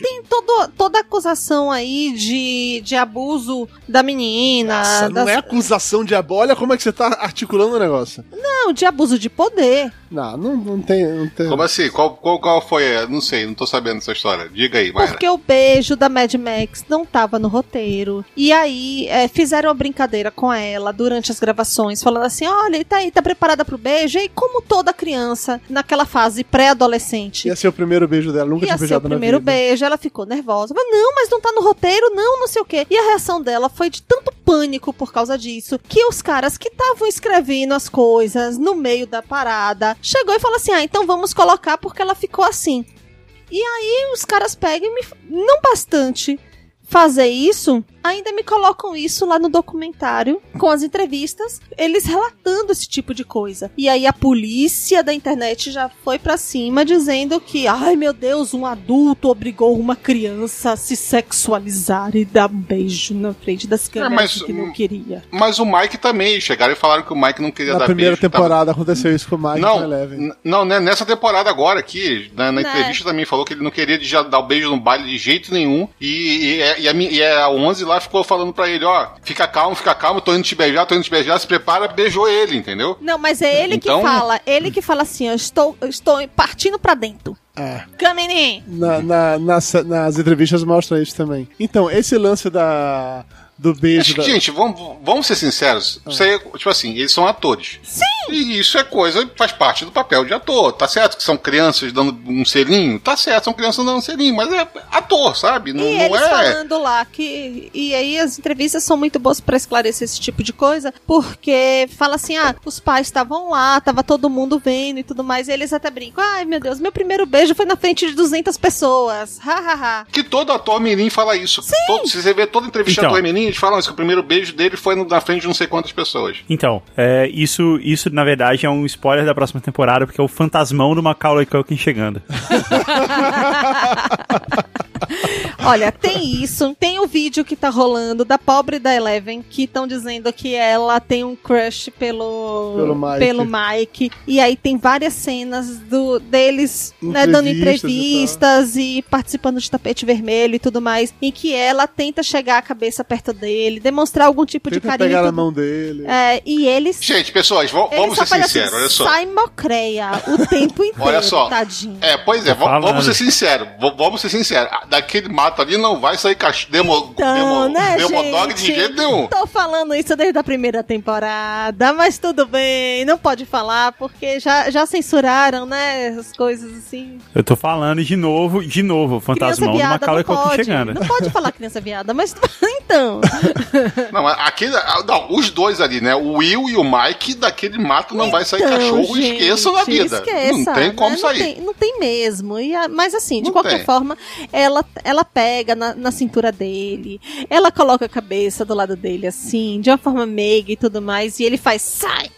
Tem todo, toda acusação aí de, de abuso da menina. Nossa, das- não é acusação de abo. Olha como é que você tá articulando o negócio. Não, de abuso de poder. Não, não, não tem. Não tem... Como assim? Qual, qual, qual foi? Não sei, não tô sabendo essa história. Diga aí, Mayra. Porque o beijo da Mad Max não tava no roteiro. E aí é, fizeram uma brincadeira com ela durante as gravações, falando assim: olha, tá aí, tá preparada pro beijo? E como toda criança, naquela fase pré-adolescente. Ia ser o primeiro beijo dela, nunca Ia tinha ser o beijado na primeiro vida. beijo, ela ficou nervosa. Falei, não, mas não tá no roteiro, não, não sei o quê. E a reação dela foi de tanto pânico por causa disso, que os caras que estavam escrevendo as coisas no meio da parada, chegou e falou assim, ah, então vamos colocar porque ela ficou assim. E aí os caras pegam e me... Não bastante fazer isso, ainda me colocam isso lá no documentário, com as entrevistas, eles relatando esse tipo de coisa. E aí a polícia da internet já foi pra cima dizendo que, ai meu Deus, um adulto obrigou uma criança a se sexualizar e dar um beijo na frente das câmeras mas, que não queria. Mas o Mike também. Chegaram e falaram que o Mike não queria Na dar primeira beijo. tava- temporada aconteceu isso com o Mike Não, Eleven. não, né, nessa temporada agora aqui, na, na Né. entrevista também falou que ele não queria já dar o beijo no baile de jeito nenhum. E, e, é- e a, e a 11 lá ficou falando pra ele: ó, fica calmo, fica calmo, tô indo te beijar, tô indo te beijar, se prepara, beijou ele, entendeu? Não, mas é ele Então- que fala, ele que fala assim, eu estou, eu estou partindo pra dentro. É. Camininho! Na, na- nas, nas entrevistas mostra isso também. Então, esse lance da, do beijo. Acho que, da- gente, vamos, vamos ser sinceros. Isso aí, é, tipo assim, eles são atores. Sim! E isso é coisa, faz parte do papel de ator. Tá certo que são crianças dando um selinho? Tá certo, são crianças dando um selinho, mas é ator, sabe? Não, E não eles é. falando lá que. E aí as entrevistas são muito boas pra esclarecer esse tipo de coisa, porque fala assim: ah, os pais estavam lá, tava todo mundo vendo e tudo mais, e eles até brincam: ai meu Deus, meu primeiro beijo foi na frente de 200 pessoas. Ha ha ha. Que todo ator mirim fala isso. Todo- se você vê toda entrevista Então. ator mirim, eles falam isso, que o primeiro beijo dele foi no- na frente de não sei quantas pessoas. Então, é, isso, isso na verdade é um spoiler da próxima temporada, porque é o fantasmão do Macaulay Culkin chegando. Olha, tem isso. Tem o vídeo que tá rolando da pobre da Eleven, que estão dizendo que ela tem um crush pelo, Pelo Mike. pelo Mike. E aí tem várias cenas do, deles né, dando Entrevistas e e, participando de tapete vermelho e tudo mais. Em que ela tenta chegar a cabeça perto dele, demonstrar algum tipo de Tenta carinho. e pegar na tudo. mão dele. É, e eles. Gente, pessoas, vamos, ser sinceros, assim, olha só. Sai mocreia o tempo inteiro, Olha só. tadinho. É, pois é, falando. vamos ser sinceros. Vamos ser sinceros. Daquele mato ali não vai sair cach... demo, Então, demo, né, demodog de gente? jeito nenhum. Tô falando isso desde a primeira temporada, mas tudo bem, não pode falar, porque já, já censuraram, né, as coisas assim. Eu tô falando de novo, de novo, fantasmão do Macaulay não Culkin pode, chegando. não pode falar criança viada, mas então, Não, mas aquele, não, os dois ali, né? O Will e o Mike, daquele mato não vai sair Então, cachorro, gente, esqueçam na vida. esqueça, não tem como né? sair. Não tem, não tem mesmo. E a- mas assim, de Não qualquer tem. forma, ela, ela pega na, na cintura dele, ela coloca a cabeça do lado dele assim, de uma forma meiga e tudo mais, e ele faz sai,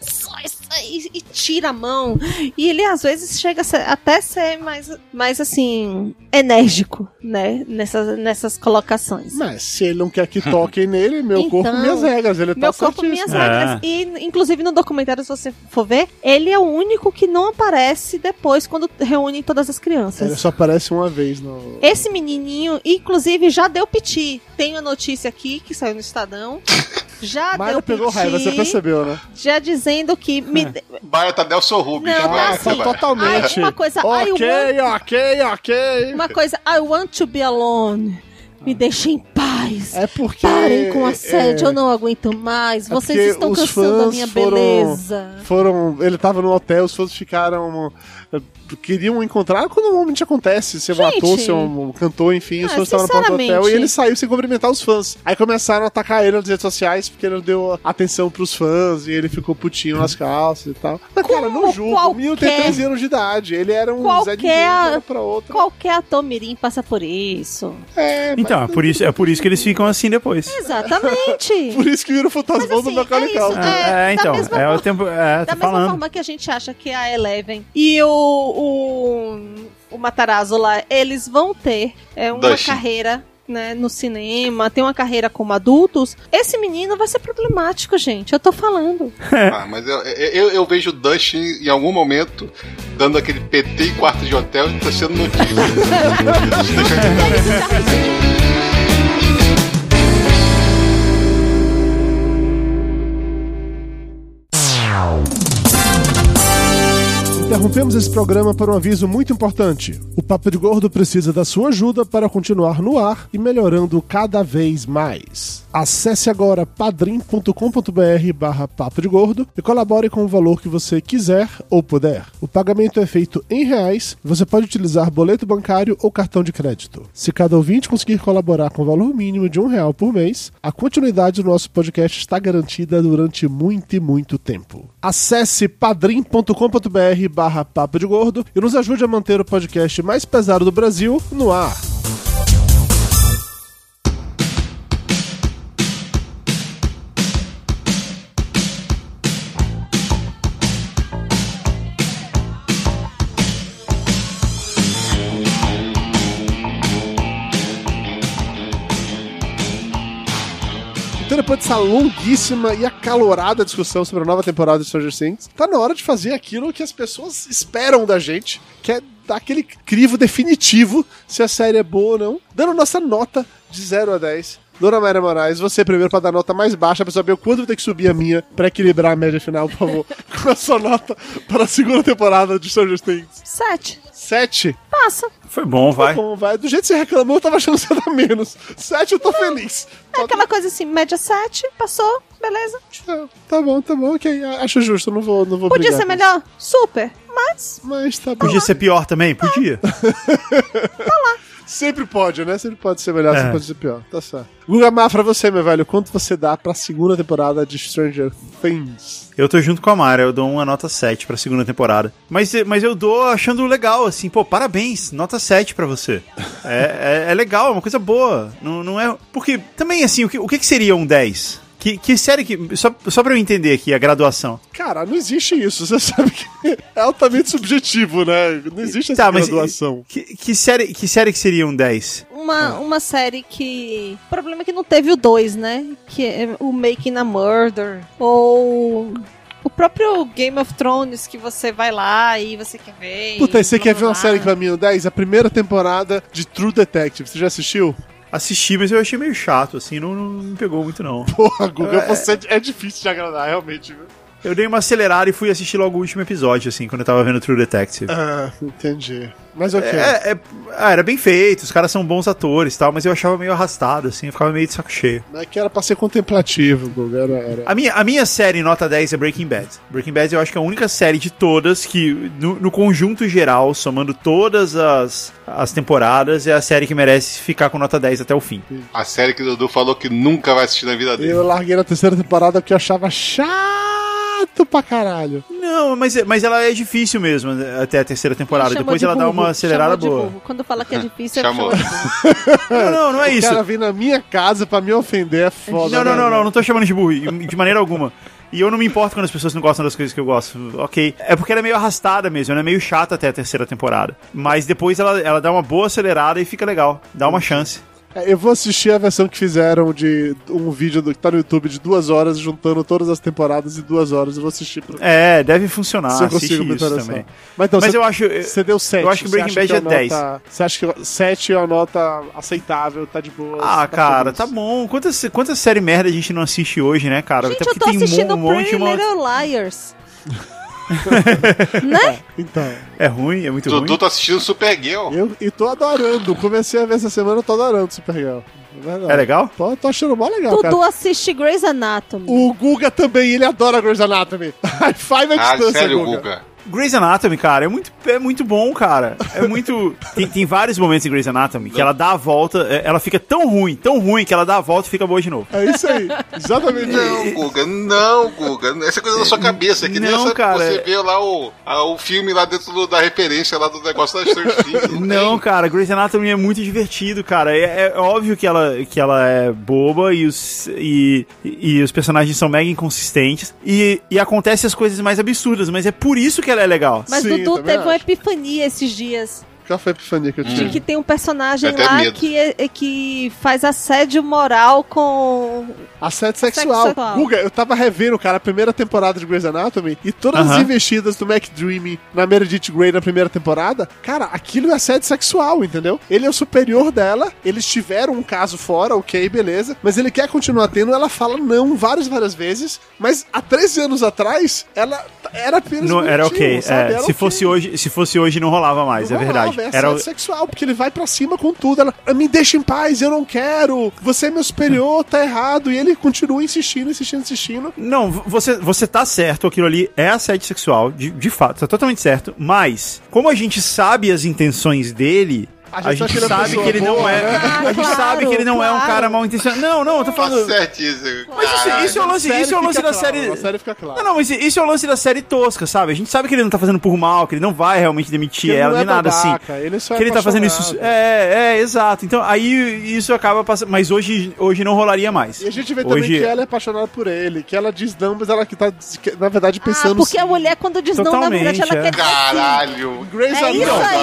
e, e tira a mão. E ele às vezes chega a ser- até ser mais, mais assim, enérgico, né? Nessas, nessas colocações. Mas se ele não quer que toquem nele, meu Então, corpo, minhas regras. Ele Meu tá corpo, minhas certíssimo. É. regras. E, inclusive, no documentário, se você for ver, ele é o único que não aparece depois quando reúnem todas as Ele crianças. só aparece uma vez no. Esse menininho, inclusive, já deu piti. Tem a notícia aqui que saiu no Estadão. Já Mayra deu pegou piti. raiva, você percebeu, né? Já dizendo que me. de- Baia tá Nelson Rubens. Não, é assim. totalmente. Ai, uma coisa, ok, o ok, ok. Uma coisa, I want to be alone. Me deixem em paz. É porque. Parem com assédio, é, eu não aguento mais. é Vocês estão cansando a minha foram- beleza. Foram. Ele tava no hotel, os fãs ficaram. eh, Queriam encontrar quando normalmente acontece. Gente. ator, ser um cantor, enfim, os Ah, fãs estavam no porta do hotel e ele saiu sem cumprimentar os fãs. Aí começaram a atacar ele nas redes sociais porque ele não deu atenção pros fãs e ele ficou putinho nas calças e tal. Mas, cara, não Como julgo. O menino tem qualquer- 13 anos de idade. Ele era um Zé Qualquer- Ninguém de hora pra outra. Qualquer ator mirim passa por isso. É, mas Então, é por, isso, é por isso que eles ficam assim depois. Exatamente. por isso que vira o fantasmão Mas, do assim, Macaulay é é. É, da então, mesma é o forma- tempo. É, Da mesma falando. forma que a gente acha que a Eleven e o, o, o Matarazzo lá, eles vão ter é, uma Dustin. carreira né, no cinema, tem uma carreira como adultos, esse menino vai ser problemático, gente. Eu tô falando. Ah, mas eu, eu, eu vejo o Dustin em algum momento dando aquele PT em quarto de hotel e tá sendo notícia. Deixa eu- Interrompemos esse programa para um aviso muito importante. O Papo de Gordo precisa da sua ajuda para continuar no ar e melhorando cada vez mais. Acesse agora padrim.com.br barra Papo de Gordo e colabore com o valor que você quiser ou puder. O pagamento é feito em reais, você pode utilizar boleto bancário ou cartão de crédito. Se cada ouvinte conseguir colaborar com o valor mínimo de um real por mês, a continuidade do nosso podcast está garantida durante muito e muito tempo. Acesse padrim.com.br barra Papo de Gordo e nos ajude a manter o podcast mais pesado do Brasil no ar. Depois dessa longuíssima e acalorada discussão sobre a nova temporada de Stranger Things, tá na hora de fazer aquilo que as pessoas esperam da gente, que é dar aquele crivo definitivo se a série é boa ou não, dando nossa nota de 0 a 10. Dona Mayra Moraes, você primeiro para dar nota mais baixa, pra saber o quanto eu vou ter que subir a minha pra equilibrar a média final, por favor. Com a sua nota para a segunda temporada de Stranger Things. Sete. 7. Passa. Foi bom, vai. Bom, vai. Do jeito que você reclamou, eu tava achando que você dar menos. 7 eu tô feliz. É aquela coisa assim, média sete, passou, beleza. Tá, tá bom, tá bom, ok. Acho justo, não vou, não vou Podia ser melhor? Super. Mas. Mas tá bom. Podia ser pior também? Podia. Sempre pode, né? Sempre pode ser melhor, É. sempre pode ser pior. Tá certo. Guga Mafra, você, meu velho, quanto você dá pra segunda temporada de Stranger Things? Eu tô junto com a Mara, eu dou uma nota 7 pra segunda temporada. Mas, mas eu dou achando legal, assim, pô, parabéns, nota 7 pra você. É, é, é legal, é uma coisa boa. Não, não é. Porque também, assim, o que, o que que seria um 10? Que, que série que. Só, só pra eu entender aqui a graduação. Cara, não existe isso. Você sabe que é altamente subjetivo, né? Não existe essa Tá, mas. graduação. Que, que, série, que série que seria um 10? uma, uma série que. O problema é que não teve o 2, né? Que é o Making a Murder. Ou. O próprio Game of Thrones que você vai lá e você quer ver. Puta, e você blá, quer blá, ver uma blá. série que pra mim é o 10? A primeira temporada de True Detective. Você já assistiu? Assisti, mas eu achei meio chato, assim, não, não me pegou muito, não. Porra, Guga, você é difícil de agradar, realmente, viu? Eu dei uma acelerada e fui assistir logo o último episódio, assim, quando eu tava vendo True Detective. Ah, entendi. Mas ok. É, é- ah, era bem feito, os caras são bons atores e tal, mas eu achava meio arrastado, assim, eu ficava meio de saco cheio. Mas é que era pra ser contemplativo, Guga. Era, era... A minha, a minha série nota 10 é Breaking Bad. Breaking Bad eu acho que é a única série de todas que, no, no conjunto geral, somando todas as, as temporadas, é a série que merece ficar com nota 10 até o fim. A série que o Dudu falou que nunca vai assistir na vida dele. Eu larguei na terceira temporada porque eu achava chato pra caralho. Não, mas, mas ela é difícil mesmo até a terceira temporada. Chamou Depois de ela dá burro, uma acelerada chamou de boa. burro. Quando fala que é difícil, Chamou. é burro. Não, não, não é O isso. cara vem na minha casa pra me ofender, é foda. Não, não, né, não, não, não tô chamando de burro, de maneira alguma. E eu não me importo quando as pessoas não gostam das coisas que eu gosto, ok. É porque ela é meio arrastada mesmo, ela é meio chata até a terceira temporada. Mas depois ela, ela dá uma boa acelerada e fica legal, dá uma chance. É, Eu vou assistir a versão que fizeram de um vídeo do, que tá no YouTube de duas horas, juntando todas as temporadas em duas horas. Eu vou assistir pra É, deve funcionar, se eu consigo me interessar. também. Mas, então, Mas você, eu acho... você deu 7. eu acho que Breaking Bad é 10. Você acha que 7 é uma nota aceitável, tá de boa? Ah, tá cara, feliz? tá bom. Quantas, quantas séries merda a gente não assiste hoje, né, cara? Gente, Até eu tô porque tem assistindo um monte Pretty uma... Little Liars. né? Então, É ruim, é muito ruim. Dudu tá assistindo Supergirl. eu e tô adorando. Comecei a ver essa semana, eu tô adorando Supergirl. É, verdade. É legal? Tô, tô achando mó legal, cara. Dudu assiste Grey's Anatomy. O Guga também, ele adora Grey's Anatomy. High five à Ah, distância, sério, Guga. Guga. Grey's Anatomy, cara, é muito, é muito bom, cara. É muito. tem, tem vários momentos em Grey's Anatomy que ela dá a volta, é, ela fica tão ruim, tão ruim que ela dá a volta e fica boa de novo. É isso aí. Exatamente Não. Guga, não, Guga. Essa é coisa da sua cabeça. É que nem Não, essa, cara, você é- vê lá o, a- o filme lá dentro do- da referência lá do negócio das Things. Não, tem. cara, Grey's Anatomy é muito divertido, cara. É, é óbvio que ela, que ela é boba e os, e, e os personagens são mega inconsistentes. E, e acontecem as coisas mais absurdas, mas é por isso que ela é legal. Mas Sim, Dudu teve uma acho. epifania esses dias. Qual foi a epifania que eu De tive? que tem um personagem lá medo. que, é- é- que faz assédio moral com. Assédio sexual. sexual. Guga, eu tava revendo, cara, a primeira temporada de Grey's Anatomy e todas as Aham. investidas do McDreamy na Meredith Grey na primeira temporada, cara, aquilo é assédio sexual, entendeu? Ele é o superior dela, eles tiveram um caso fora, ok, beleza, mas ele quer continuar tendo, ela fala não várias, várias vezes, mas há 13 anos atrás, ela era apenas Não, era ok. é, Era se, ok. fosse hoje, se fosse hoje, não rolava mais, Não é verdade. É Era, sexual, porque ele vai pra cima com tudo. Ela, me deixa em paz, eu não quero. Você é meu superior, tá errado. E ele continua insistindo, insistindo, insistindo. Não, você, você tá certo, aquilo ali é assédio sexual, de, de fato, tá totalmente certo, mas, como a gente sabe as intenções dele, a gente, sabe que ele é sabe que ele não boa, é. né? A gente Claro, sabe que ele não é um claro. cara mal intencionado. Não, não, eu tô Tá falando. certíssimo. Mas isso, isso é o lance, isso é o lance da claro, série. série fica claro. Não, não, mas isso é o lance da série tosca, sabe? A gente sabe que ele não tá fazendo por mal, que ele não vai realmente demitir Que ela, não é nem nada assim. babaca, ele só é que ele tá fazendo isso. É, é, exato. Então aí isso acaba passando. Mas hoje, hoje não rolaria mais. E a gente vê hoje... também que ela é apaixonada por ele, que ela diz não, mas ela que tá, na verdade, pensando... ah, porque a mulher, quando diz não, na verdade, Totalmente, ela é. quer. Caralho. Grey's É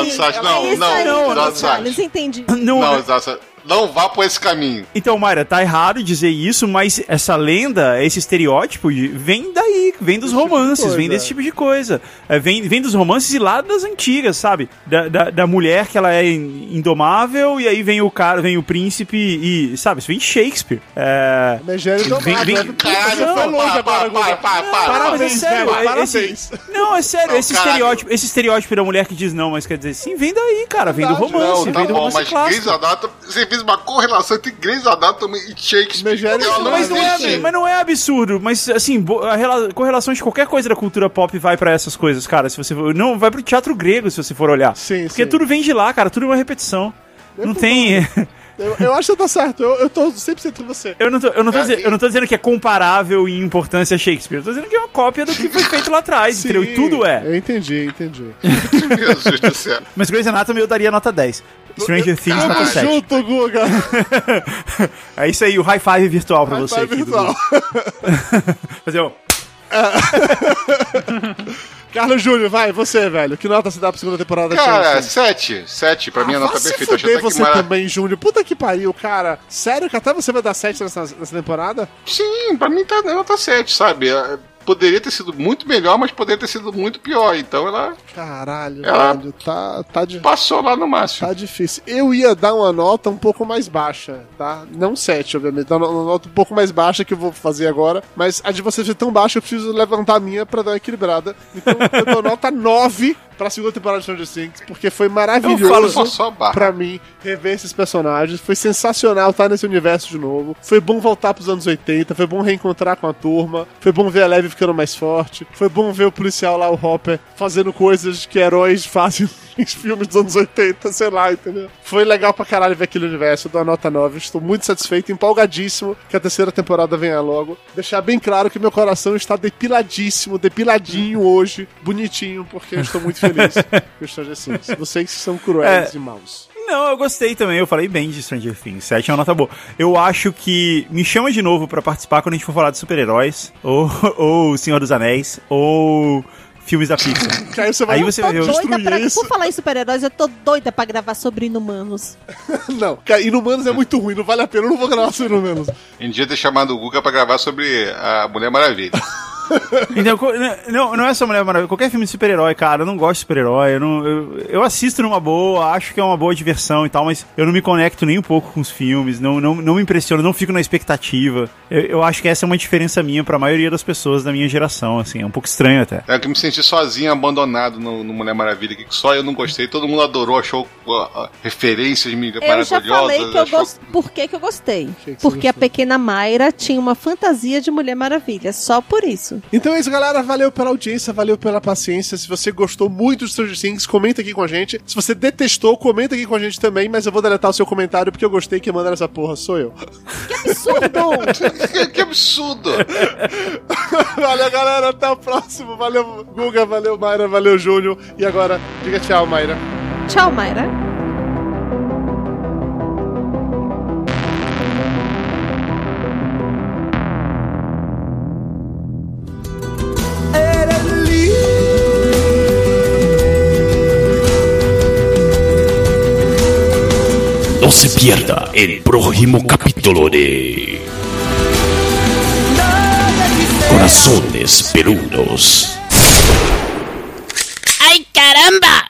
isso Anatomy. aí. Não, não, é não, não, não, entendi. Não, Não, Zaça, não vá por esse caminho. Então, Mayra, tá errado dizer isso, mas essa lenda, esse estereótipo, de- vem daí, vem dos Esse tipo de romances, coisa, vem desse tipo de coisa. É, vem, vem dos romances e lá das antigas, sabe? Da, da, da mulher que ela é in- indomável, e aí vem o cara, vem o príncipe e, sabe, isso vem de Shakespeare. É. Megério Vem- vem- né? Caralho, Você foi longe para, agora, para, para, para, Não, para. mas é Parabéns, sério, é- parabéns. esse- Não, é sério, Não, esse, caralho. estereótipo, esse estereótipo da mulher que diz não, mas quer dizer sim, vem daí, cara, vem do romance, Não, tá vem do bom, romance mas clássico. Anatomy, você fez uma correlação entre Grey's Anatomy e Shakespeare. Não Mas não, é, mas não é absurdo, mas assim, a rela- correlação de qualquer coisa da cultura pop vai pra essas coisas, cara. Se você for- não vai pro teatro grego se você for olhar. Sim, Porque sim. tudo vem de lá, cara, tudo é uma repetição. não tem. Eu, eu acho que tá certo. Eu, eu tô 100% com você. Eu não, tô, eu, não tô É, dizendo, eu não tô dizendo que é comparável em importância a Shakespeare. Eu tô dizendo que é uma cópia do que foi feito lá atrás, entendeu? E tudo é. Eu entendi, entendi. Jesus do céu. Mas Grey's Anatomy eu daria nota 10. Stranger Things Caralho. nota 7. Junto, Guga. É isso aí, o high five virtual pra você. Vai aqui, virtual. Fazer um. Carlos Júnior, vai, você, velho. Que nota você dá pra segunda temporada de Cara, sete. Sete, pra mim a Ah, nota perfeita. Fuder você mara- também, Júnior. Puta que pariu, cara. Sério que até você vai dar 7 nessa, nessa temporada? Sim, pra mim tá nota 7, sabe? É, Poderia ter sido muito melhor, mas poderia ter sido muito pior. Então ela Caralho, Ela- velho. Tá, tá, de, passou lá no máximo. tá difícil. Eu ia dar uma nota um pouco mais baixa, tá? Não 7, obviamente. Dar uma uma nota um pouco mais baixa que eu vou fazer agora. Mas a de você ser tão baixa, eu preciso levantar a minha pra dar uma equilibrada. Então eu dou nota 9 pra segunda temporada de Stranger Things, porque foi maravilhoso. Só pra mim, rever esses personagens. Foi sensacional estar nesse universo de novo. Foi bom voltar pros anos 80. Foi bom reencontrar com a turma. Foi bom ver a Leve ficando mais forte. Foi bom ver o policial lá, o Hopper, fazendo coisas que heróis fazem em filmes dos anos 80, sei lá, entendeu? Foi legal pra caralho ver aquele universo. Eu dou a nota 9. Estou muito satisfeito, empolgadíssimo que a terceira temporada venha logo. Deixar bem claro que meu coração está depiladíssimo, depiladinho hoje, bonitinho, porque eu estou muito feliz com Stranger Things. Vocês são cruéis É. e maus. Não, eu gostei também, eu falei bem de Stranger Things. 7 é uma nota boa. Eu acho que me chama de novo pra participar quando a gente for falar de super-heróis, ou, ou Senhor dos Anéis, ou filmes da Pixar. Aí você vai Aí você Tô vai ver. doida destruir pra... isso. Por falar em super-heróis, eu tô doida pra gravar sobre Inumanos. Não, cara, Inumanos é muito ruim, não vale a pena, eu não vou gravar sobre Inumanos. Em dia ter chamado o Guga pra gravar sobre a Mulher Maravilha. Então, co- não, não é só Mulher Maravilha. Qualquer filme de super-herói, cara, eu não gosto de super-herói. Eu, não- eu, eu assisto numa boa, acho que é uma boa diversão e tal, mas eu não me conecto nem um pouco com os filmes, não, não, não me impressiono, não fico na expectativa. Eu, eu acho que essa é uma diferença minha pra maioria das pessoas da minha geração, assim, é um pouco estranho até. É que eu me senti sozinho, abandonado no, no Mulher Maravilha, que só eu não gostei. Todo mundo adorou, achou uh, uh, referências mi- Eu maravilhosas. já falei que eu achou- gosto. Por que, que eu gostei? que você Porque a pequena Mayra tinha uma fantasia de Mulher Maravilha. Só por isso. Então é isso, galera. Valeu pela audiência, valeu pela paciência. Se você gostou muito de Stranger Things, comenta aqui com a gente. Se você detestou, comenta aqui com a gente também, mas eu vou deletar o seu comentário porque eu gostei que manda essa porra sou eu. Que absurdo! Que, que absurdo! valeu, galera. Até o próximo. Valeu, Guga. Valeu, Mayra. Valeu, Júnior. E agora, diga tchau, Mayra. Tchau, Mayra. No se pierda el próximo capítulo de Corazones Peludos. ¡Ay, caramba!